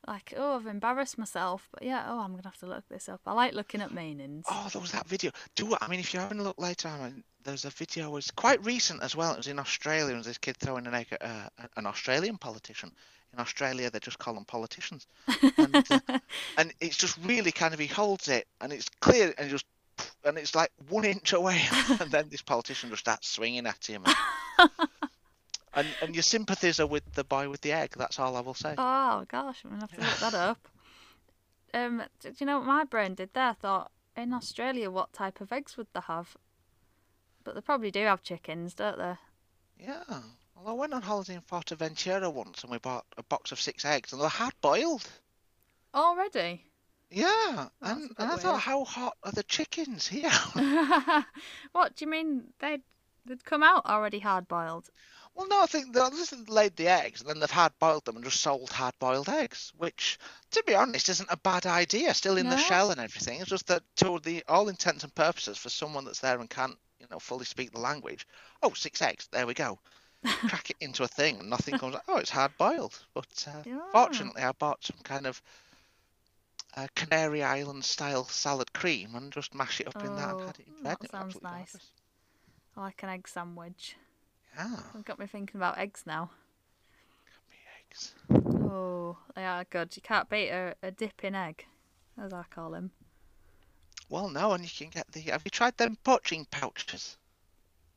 like, oh, I've embarrassed myself. But yeah, oh, I'm gonna have to look this up. I like looking at meanings.
Oh, there was that video. Do I mean if you're having a look later on, there's a video. It was quite recent as well. It was in Australia. It was this kid throwing an egg at uh, an Australian politician. In Australia, they just call them politicians. And, uh, and it's just really kind of he holds it and it's clear and just and it's like one inch away and then this politician just starts swinging at him. And, and and your sympathies are with the boy with the egg. That's all I will say.
Oh gosh, I'm gonna have to look that up. Um, do you know what my brain did there? I thought in Australia, what type of eggs would they have? But they probably do have chickens, don't they?
Yeah. Well, I went on holiday in Fuerteventura once and we bought a box of six eggs and they're hard boiled.
Already.
Yeah,
That's
and, and I thought, how hot are the chickens here?
what do you mean they'd they'd come out already hard boiled?
Well, no, I think they just laid the eggs and then they've hard boiled them and just sold hard boiled eggs, which, to be honest, isn't a bad idea. Still in the shell and everything. It's just that, to the all intents and purposes, for someone that's there and can't, you know, fully speak the language, oh, six eggs, there we go. crack it into a thing and nothing comes out. Oh, it's hard boiled. But uh,
Yeah.
fortunately, I bought some kind of uh, Canary Island style salad cream and just mash it up in that and
Oh,
had it in
that
it was
sounds nice. I like an egg sandwich.
Yeah,
It got me thinking about eggs now.
me eggs.
Oh, they are good. You can't beat a, a dipping egg, as I call them.
Well, no, and you can get the. Have you tried them poaching pouches?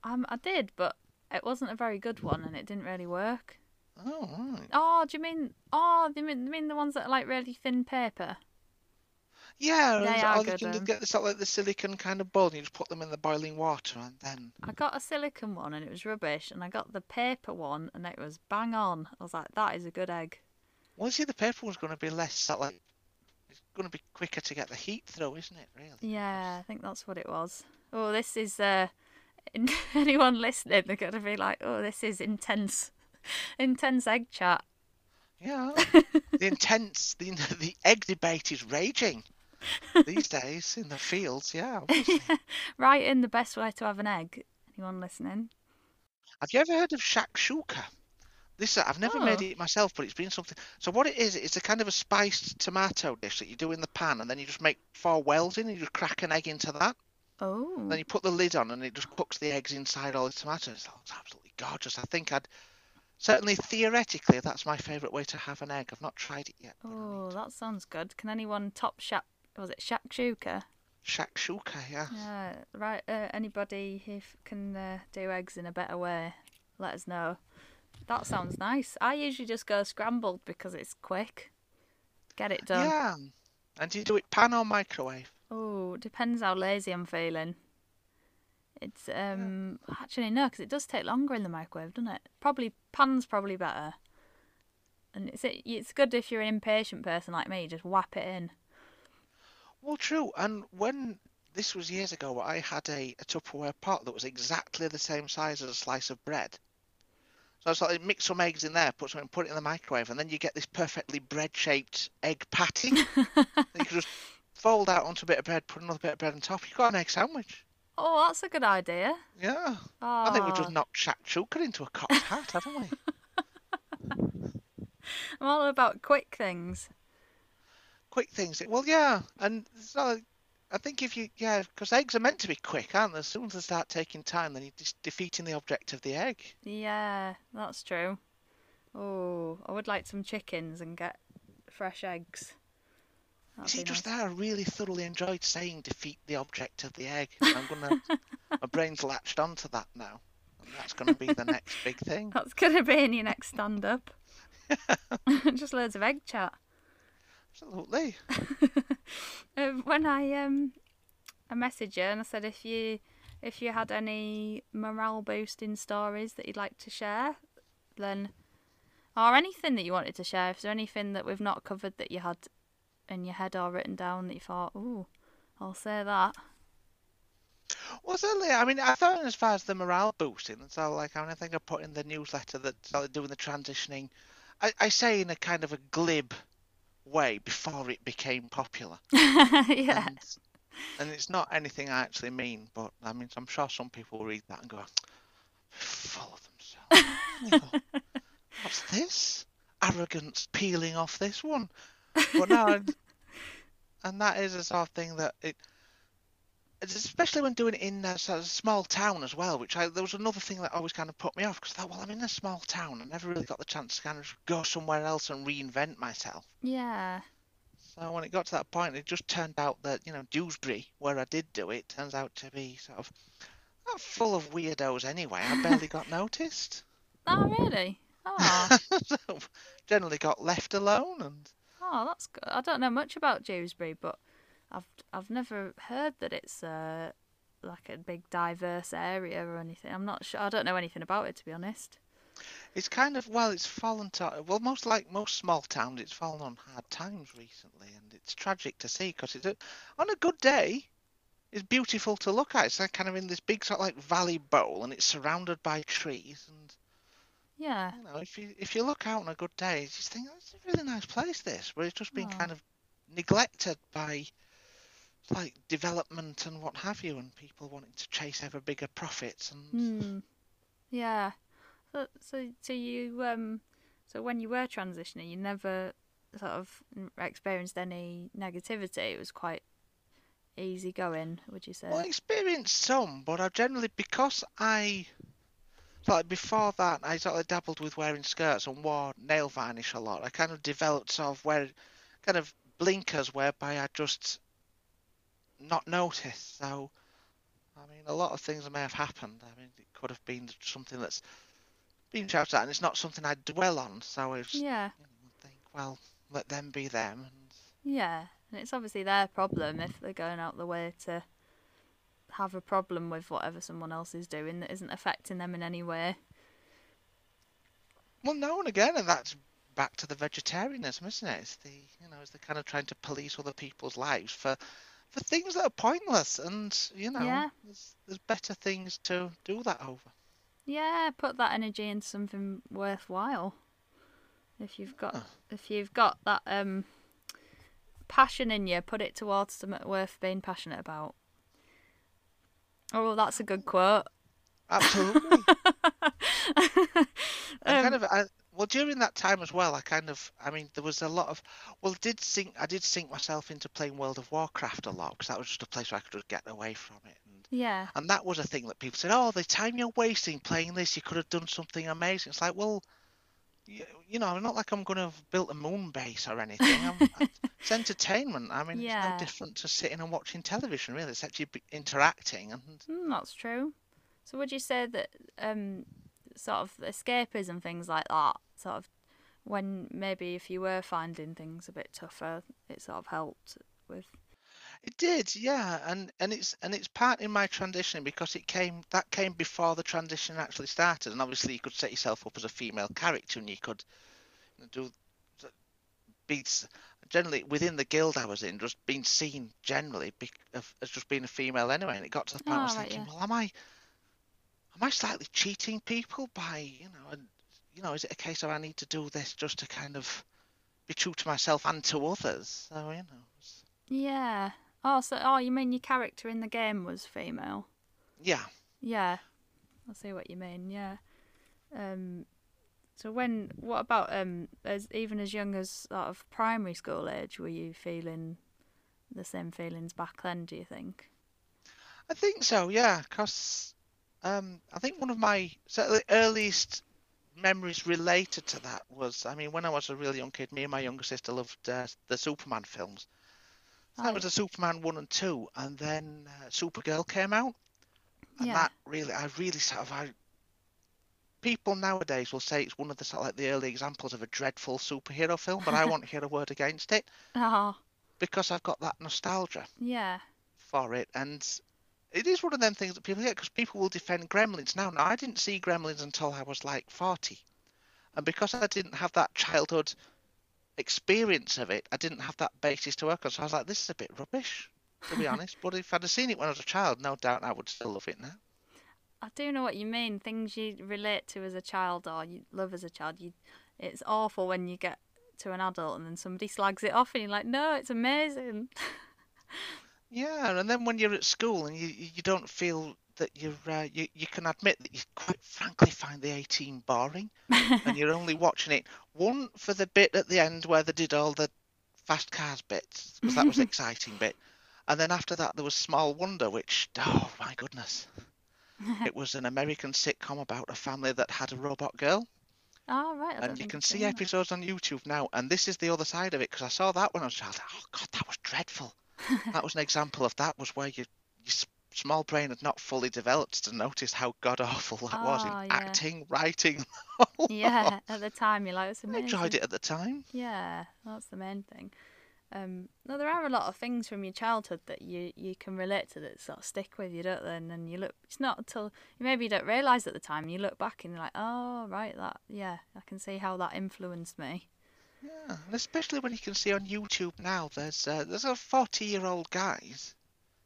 Um, I did, but it wasn't a very good one, and it didn't really work.
Oh, right.
Oh, do you mean? Oh, do you mean, do you mean the ones that are like really thin paper?
Yeah,
They
and-
are
or you
good,
can
um.
get the sort of like the silicon kind of bowl and you just put them in the boiling water and then.
I got a silicon one, and it was rubbish, and I got the paper one, and it was bang on. I was like, that is a good egg.
Well, you see, the paper one's going to be less of like. It's going to be quicker to get the heat through, isn't it? Really.
Yeah, I think that's what it was. Oh, this is uh, anyone listening, they're gonna be like, oh, this is intense, intense egg chat.
Yeah. the intense, the the egg debate is raging these days in the fields. Yeah.
Right in the best way to have an egg. Anyone listening?
Have you ever heard of shakshuka? This uh, I've never made
Oh.
it myself, but it's been something. So what it is, it's a kind of a spiced tomato dish that you do in the pan, and then you just make four wells in, and you just crack an egg into that.
Oh,
Then you put the lid on, and it just cooks the eggs inside all the tomatoes. It's absolutely gorgeous. I think I'd certainly theoretically that's my favourite way to have an egg. I've not tried it yet. but I need
oh, that sounds good. Can anyone top shak? Was it shakshuka?
Shakshuka, yeah.
Yeah, right. Uh, anybody who can uh, do eggs in a better way, let us know. That sounds nice. I usually just go scrambled because it's quick. Get it done.
Yeah. And do you do it pan or microwave?
Oh, depends how lazy I'm feeling. It's um actually no, because it does take longer in the microwave, doesn't it? Probably pan's probably better. And it's it's good if you're an impatient person like me, just whap it in.
Well, true. And when this was years ago, I had a, a Tupperware pot that was exactly the same size as a slice of bread. So I was like, mix some eggs in there, put some, put it in the microwave, and then you get this perfectly bread-shaped egg patty. you can just fold out onto a bit of bread, put another bit of bread on top. You've got an egg sandwich.
Oh, that's a good idea.
Yeah.
Oh,
I think we've just knocked shakshuka into a cock's hat, haven't we?
I'm all about quick things.
Quick things. Well, yeah. And so I think if you, yeah, because eggs are meant to be quick, aren't they? As soon as they start taking time, then you're just defeating the object of the egg.
Yeah, that's true. Oh, I would like some chickens and get fresh eggs.
You
That'd
see,
be
just
nice.
there, I really thoroughly enjoyed saying defeat the object of the egg. I'm gonna, my brain's latched onto that now, and that's gonna be the next big thing.
That's gonna be in your next stand up. just loads of egg chat.
Absolutely.
Um, when I um I messaged you and I said if you if you had any morale boosting stories that you'd like to share, then or anything that you wanted to share. If there's anything that we've not covered that you had in your head or written down that you thought, ooh, I'll say that.
Well, certainly. I mean, I thought as far as the morale boosting, and so like I, mean, I think I put in the newsletter that started doing the transitioning. I, I say in a kind of a glib way before it became popular.
yeah.
And, and it's not anything I actually mean, but I mean, I'm sure some people read that and go, full of themselves. Go, What's this? Arrogance peeling off this one. But no, and, and that is a sort of thing that it, especially when doing it in a sort of small town as well, which I, there was another thing that always kind of put me off because I thought, well, I'm in a small town. I never really got the chance to kind of go somewhere else and reinvent myself.
Yeah.
So when it got to that point, it just turned out that you know Dewsbury, where I did do it, turns out to be sort of full of weirdos anyway. I barely got noticed.
Oh really? Oh,
so generally got left alone, and
oh, that's good. I don't know much about Dewsbury, but I've I've never heard that it's uh like a big diverse area or anything. I'm not sure. I don't know anything about it to be honest.
it's kind of well, it's fallen to well, most like most small towns, it's fallen on hard times recently, and it's tragic to see because it's a, on a good day. It's beautiful to look at. It's like kind of in this big sort of like valley bowl, and it's surrounded by trees. And
Yeah.
you know, if you if you look out on a good day, you just think oh, it's a really nice place. This, where it's just been
Oh.
kind of neglected by like development and what have you, and people wanting to chase ever bigger profits. And
Hmm. Yeah. So, so, so you um, so when you were transitioning, you never sort of experienced any negativity. It was quite easy going, would you say?
Well, I experienced some, but I generally because I like before that I sort of dabbled with wearing skirts and wore nail varnish a lot. I kind of developed sort of wear kind of blinkers whereby I just not notice. So I mean, a lot of things may have happened. I mean, it could have been something that's been shouted at, and it's not something I dwell on. So I just
yeah,
you know, think, well, let them be them. And
yeah, and it's obviously their problem if they're going out the way to have a problem with whatever someone else is doing that isn't affecting them in any way.
well, no, and again, and that's back to the vegetarianism, isn't it? It's the you know, it's the kind of trying to police other people's lives for for things that are pointless, and you know,
Yeah.
there's, there's better things to do that over.
Yeah, put that energy into something worthwhile. If you've got
Yeah.
if you've got that um passion in you, put it towards something worth being passionate about. Oh, that's a good quote.
Absolutely. I
Um,
kind of, I, well, during that time as well, I kind of, I mean, there was a lot of, well, did sink, I did sink myself into playing World of Warcraft a lot because that was just a place where I could get away from it. And,
Yeah.
and that was a thing that people said, oh, the time you're wasting playing this, you could have done something amazing. It's like, well, you, you know, I'm not like I'm going to have built a moon base or anything. I'm, it's entertainment. I mean, it's no different to sitting and watching television, really. It's actually interacting. And
Mm, that's true. So would you say that um sort of escapism and things like that, sort of when maybe if you were finding things a bit tougher, it sort of helped with
It did, yeah, and and it's and it's part in my transition because it came that came before the transition actually started, and obviously you could set yourself up as a female character, and you could do be generally within the guild I was in, just being seen generally be, of, as just being a female anyway, and it got to the point I
Oh,
was
right,
thinking,
yeah.
well, am I am I slightly cheating people by you know, and you know, is it a case of I need to do this just to kind of be true to myself and to others? So you know,
Yeah. Oh, so oh, you mean your character in the game was female?
yeah.
Yeah. I see what you mean. Yeah. Um. So when what about um as even as young as sort of primary school age were you feeling the same feelings back then? Do you think?
I think so, yeah, because um, I think one of my certainly earliest memories related to that was, I mean, when I was a really young kid, me and my younger sister loved uh, the Superman films. So
Oh,
that was the Superman 1 and 2, and then uh, Supergirl came out, and
Yeah.
that really, I really sort of, I, people nowadays will say it's one of the sort of like the early examples of a dreadful superhero film, but I won't hear a word against it
Oh,
because I've got that nostalgia
yeah.
for it, and it is one of them things that people get because people will defend Gremlins now. Now, I didn't see Gremlins until I was like 40, and because I didn't have that childhood experience of it, I didn't have that basis to work on. So I was like, this is a bit rubbish, to be honest. But if I'd have seen it when I was a child, no doubt I would still love it now.
I do know what you mean. Things you relate to as a child or you love as a child, you it's awful when you get to an adult and then somebody slags it off and you're like, no, it's amazing.
Yeah, and then when you're at school and you you don't feel that you're uh, you you can admit that you quite frankly find the 18 boring, and you're only watching it one for the bit at the end where they did all the fast cars bits because that was the exciting bit, and then after that there was Small Wonder, which oh my goodness, it was an American sitcom about a family that had a robot girl,
oh, right.
And you can see episodes on YouTube now, and this is the other side of it because I saw that when I was a child. Oh God, that was dreadful. That was an example of that was where your your small brain had not fully developed to notice how god awful that was in
Oh, yeah.
acting, writing.
Yeah, at the time you're like, it's
I
amazing.
enjoyed it at the time.
Yeah, that's the main thing. Um, no, there are a lot of things from your childhood that you, you can relate to that sort of stick with you, don't they? And then you look, it's not until maybe you don't realise at the time, you look back and you're like, oh, right, that, yeah, I can see how that influenced me.
Yeah, and especially when you can see on YouTube now, there's uh, there's a 40 year old guys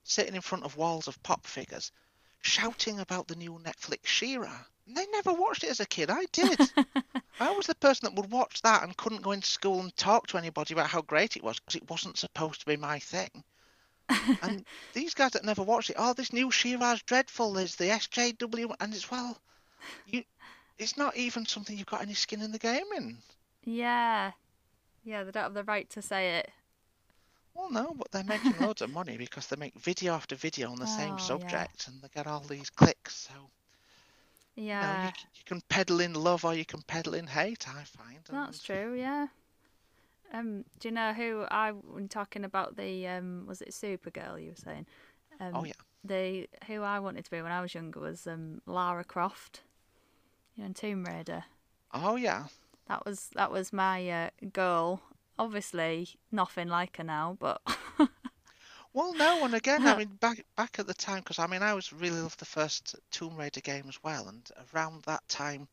sitting in front of walls of pop figures, shouting about the new Netflix She-Ra. And they never watched it as a kid. I did. I was the person that would watch that and couldn't go into school and talk to anybody about how great it was because it wasn't supposed to be my thing. and these guys that never watched it, oh, this new She-Ra's dreadful. There's the SJW, and it's well, you. it's not even something you've got any skin in the game in.
Yeah. Yeah, they don't have the right to say it.
Well, no, but they're making loads of money because they make video after video on the
Oh,
same
yeah.
subject and they get all these clicks. So you, know,
Yeah.
you, you can peddle in love or you can peddle in hate, I find.
That's true, yeah. Um, do you know who I when talking about the um was it Supergirl you were saying? Um,
Oh, yeah.
The who I wanted to be when I was younger was um Lara Croft. You know, in Tomb Raider.
Oh, yeah.
That was that was my uh, goal. Obviously, nothing like her now, but
Well, no, and again, I mean, back back at the time, because I mean, I was really loved the first Tomb Raider game as well, and around that time,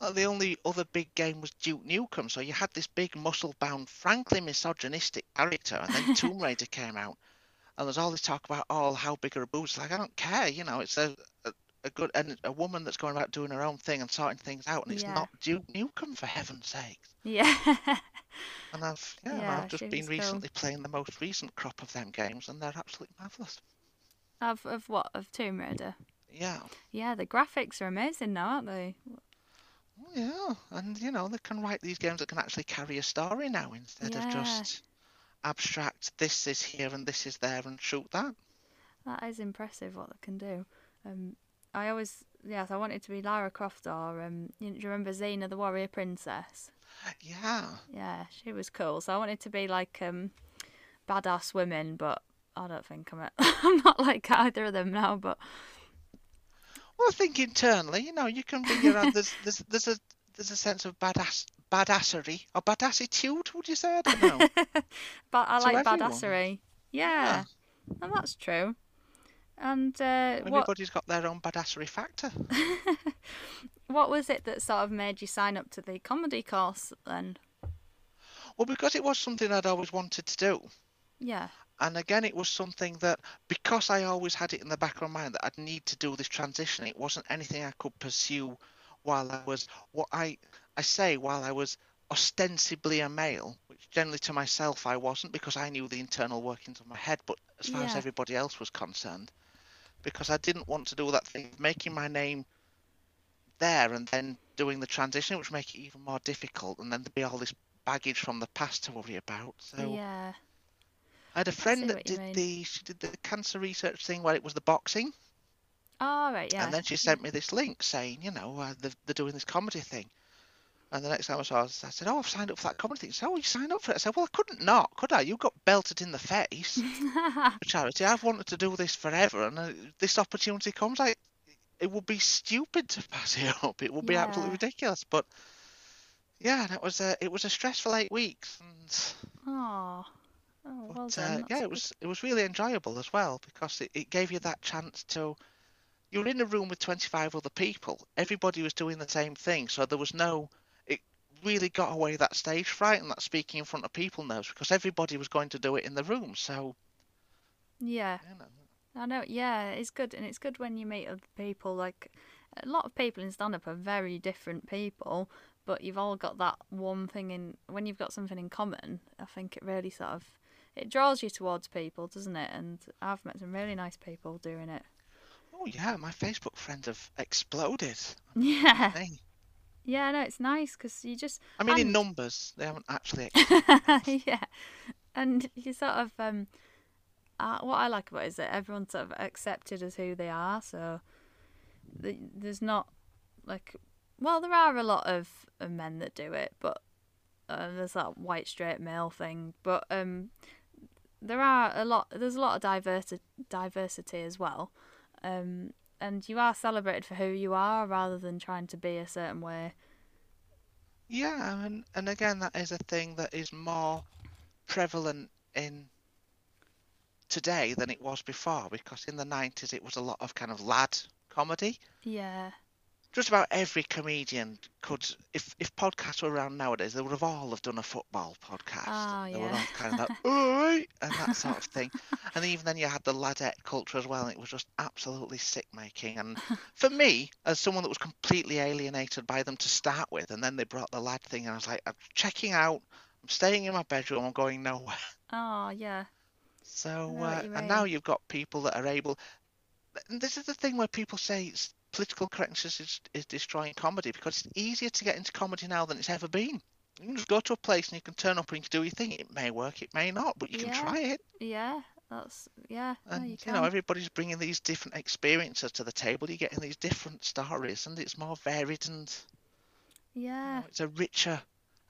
uh, the only other big game was Duke Nukem, so you had this big muscle-bound, frankly misogynistic character, and then Tomb Raider came out, and there's all this talk about, oh, how big are her boobs? Like, I don't care, you know, it's a, a, a good and a woman that's going about doing her own thing and sorting things out, and it's
Yeah.
not Duke Nukem for heaven's sake.
yeah,
And I've yeah,
Yeah,
I've just been
was cool.
recently playing the most recent crop of them games, and they're absolutely marvelous.
of of what of Tomb Raider.
Yeah.
Yeah, the graphics are amazing now, aren't they?
Yeah, and you know they can write these games that can actually carry a story now instead of just abstract. This is here and this is there and shoot that.
That is impressive what they can do. Um, I always, yes, I wanted to be Lara Croft or, um, you, do you remember Xena the Warrior Princess?
Yeah,
Yeah, she was cool. So I wanted to be like um, badass women, but I don't think I'm. A, I'm not like either of them now. But
well, I think internally, you know, you can be your own. There's there's there's a there's a sense of badass badassery or badassitude. Would you say? I don't know.
but I like badassery. Yeah, and that's true. And uh, what
Everybody's got their own badassery factor.
what was it that sort of made you sign up to the comedy course then?
Well, because it was something I'd always wanted to do.
Yeah,
And again, it was something that because I always had it in the back of my mind that I'd need to do this transition, it wasn't anything I could pursue while I was what I I say while I was ostensibly a male, which generally to myself I wasn't because I knew the internal workings of my head, but as far as everybody else was concerned, because I didn't want to do all that thing making my name there and then doing the transition, which make it even more difficult, and then there'd be all this baggage from the past to worry about. So
yeah,
I had a friend that did
mean.
the she did the cancer research thing where it was the boxing,
all right, yeah.
and then she sent me this link saying, you know, uh, they're, they're doing this comedy thing. And the next time I saw her, I said, "Oh, I've signed up for that comedy thing." So, oh, you signed up for it? I said, "Well, I couldn't not, could I? You got belted in the face for charity. I've wanted to do this forever, and uh, this opportunity comes. I, it would be stupid to pass it up. It would be absolutely ridiculous." But yeah, and it was a it was a stressful eight weeks, and
Oh, oh, well
But,
done.
uh, yeah, it
good.
was it was really enjoyable as well because it, it gave you that chance to. You were in a room with 25 other people. Everybody was doing the same thing, so there was no. Really got away that stage fright and that speaking in front of people nerves because everybody was going to do it in the room. So
Yeah,
you know,
I know. Yeah, it's good, and it's good when you meet other people. Like a lot of people in stand-up are very different people, but you've all got that one thing in. When you've got something in common, I think it really sort of it draws you towards people, doesn't it? And I've met some really nice people doing it.
oh yeah, my Facebook friends have exploded.
Yeah, yeah. No, it's nice because you just
I mean, in numbers, they haven't actually.
yeah, and you sort of um, uh, what I like about it is that everyone's sort of accepted as who they are. So the, there's not like, well, there are a lot of uh, men that do it, but uh, there's that white straight male thing. But um, there are a lot. There's a lot of diversity diversity as well. Um, and you are celebrated for who you are rather than trying to be a certain way.
Yeah, and and again, that is a thing that is more prevalent in today than it was before because in the 90s it was a lot of kind of lad comedy.
Yeah,
Just about every comedian could, if if podcasts were around nowadays, they would have all have done a football podcast.
Oh,
they were all kind of like, and that sort of thing. And even then you had the ladette culture as well, and it was just absolutely sick making. And for me, as someone that was completely alienated by them to start with, and then they brought the lad thing, and I was like, I'm checking out. I'm staying in my bedroom. I'm going nowhere.
oh yeah,
So, uh, and now you've got people that are able. And this is the thing where people say, political correctness is, is destroying comedy because it's easier to get into comedy now than it's ever been. You can just go to a place and you can turn up and you can do your thing. It may work, it may not, but you can
Yeah.
try it.
Yeah, that's yeah. no,
And
you
you,
can.
know, everybody's bringing these different experiences to the table. You're getting these different stories, and it's more varied and you
yeah,
know, it's a richer,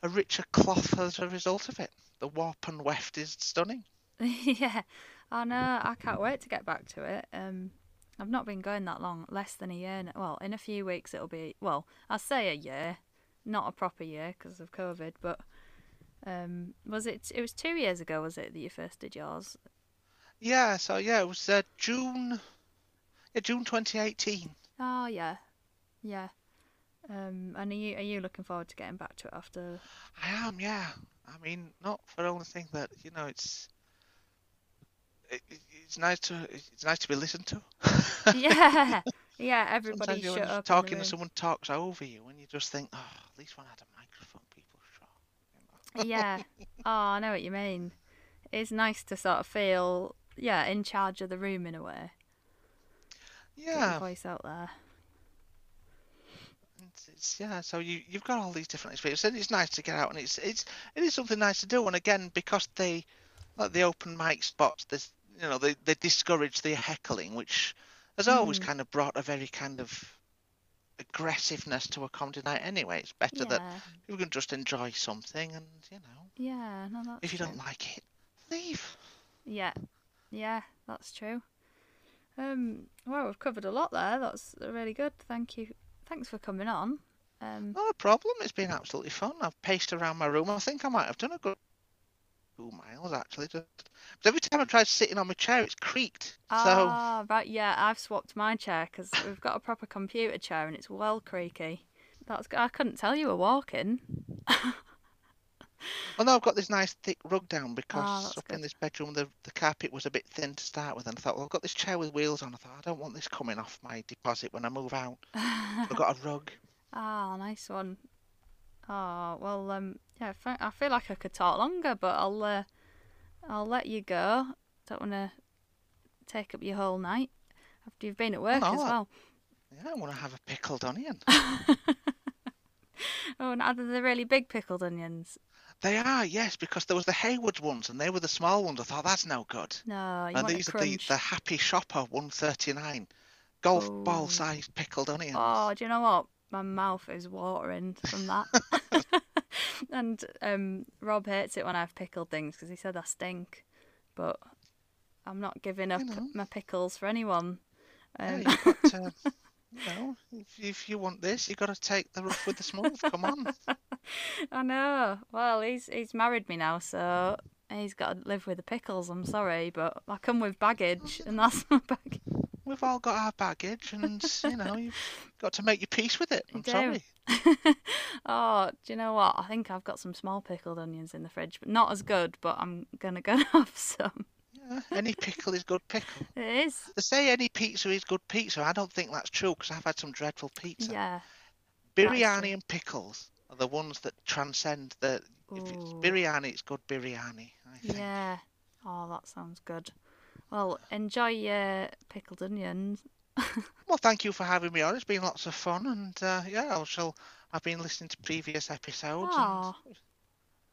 a richer cloth as a result of it. The warp and weft is stunning.
yeah. I know. I can't wait to get back to it. Um, I've not been going that long, less than a year. Well, in a few weeks it'll be. Well, I'll say a year, not a proper year because of COVID. But um, was it? It was two years ago, was it that you first did yours?
Yeah, so yeah, it was uh, June, yeah, June 2018.
Oh yeah, yeah. Um, and are you are you looking forward to getting back to it after?
I am, yeah. I mean, not for the only thing that you know, it's it, it- it's nice to it's nice to be listened to.
yeah, yeah. Everybody
Sometimes you're
shut up.
talking and someone talks over you, and you just think, oh, at least one had a microphone. People shut.
yeah. Oh, I know what you mean. It's nice to sort of feel, yeah, in charge of the room in a way.
Yeah,
voice out there.
it's, it's yeah. So you you've got all these different experiences, and it's nice to get out, and it's it's it is something nice to do. And again, because they like the open mic spots, there's you know they they discourage the heckling, which has always
Mm.
kind of brought a very kind of aggressiveness to a comedy night. Anyway, it's better that
Yeah,
people can just enjoy something, and you know,
yeah. No, that's
if you
true.
don't like it, leave.
Yeah, yeah, that's true. Um, well, we've covered a lot there. That's really good. Thank you. Thanks for coming on. Um,
Not a problem. It's been absolutely fun. I've paced around my room. I think I might have done a good two miles actually. Just, but every time I tried sitting on my chair, it's creaked. So
ah, right, yeah. I've swapped my chair because we've got a proper computer chair and it's well creaky. That's. I couldn't tell you were walking.
Well, no, I've got this nice thick rug down because
that's
up in this bedroom the the carpet was a bit thin to start with, and I thought, well, I've got this chair with wheels on. I thought I don't want this coming off my deposit when I move out. So I've got a rug.
Ah, nice one. Oh well, um, yeah. I feel like I could talk longer, but I'll, uh, I'll let you go. Don't want to take up your whole night after you've been at work
no,
as
I-
well.
Yeah, I want to have a pickled onion.
Oh, and are they the really big pickled onions?
They are, yes, because there was the Hayward ones, and they were the small ones. I thought that's no good.
No, you
and
want
these
a
are the, the Happy Shopper 139 golf
Oh.
ball sized pickled onions.
Oh, do you know what? My mouth is watering from that. and um, Rob hates it when I have pickled things because he said I stink. But I'm not giving up
know.
my pickles for anyone.
Yeah,
Um,
you've got to, you know, if, if you want this, you've got to take the rough with the smooth. Come on.
I know. Well, he's he's married me now, so he's got to live with the pickles. I'm sorry, but I come with baggage, and that's my baggage.
We've all got our baggage, and, you know, you've got to make your peace with it. I'm sorry.
oh, do you know what? I think I've got some small pickled onions in the fridge, but not as good. But I'm gonna go have some.
Yeah, any pickle is good pickle.
It is.
They say any pizza is good pizza. I don't think that's true because I've had some dreadful pizza.
Yeah.
biryani and pickles are the ones that transcend the. If it's
Ooh.
biryani, it's good biryani. I think.
Yeah. Oh, that sounds good. Well, enjoy your pickled onions.
Well, thank you for having me on. It's been lots of fun, and uh, yeah, I shall. I've been listening to previous episodes.
Aw.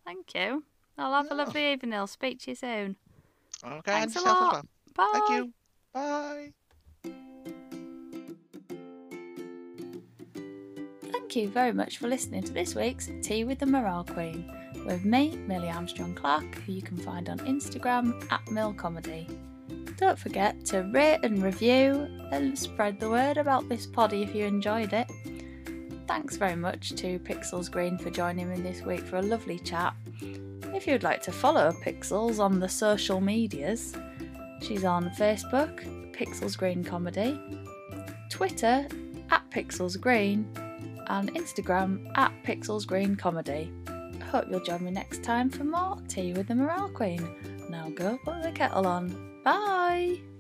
Thank you. I'll have a lovely evening. I'll speak to you soon.
And, okay, and
Thanks a lot.
well.
Bye.
Thank you. Bye.
Thank you very much for listening to this week's Tea with the Morale Queen with me, Millie Armstrong Clark, who you can find on Instagram at MillComedy. Don't forget to rate and review and spread the word about this poddy if you enjoyed it. Thanks very much to Pixels Green for joining me this week for a lovely chat. If you'd like to follow Pixels on the social medias, she's on Facebook, Pixels Green Comedy, Twitter at Pixels Green, and Instagram at Pixels Green Comedy. Hope you'll join me next time for more Tea with the Morale Queen. Now go put the kettle on. Bye!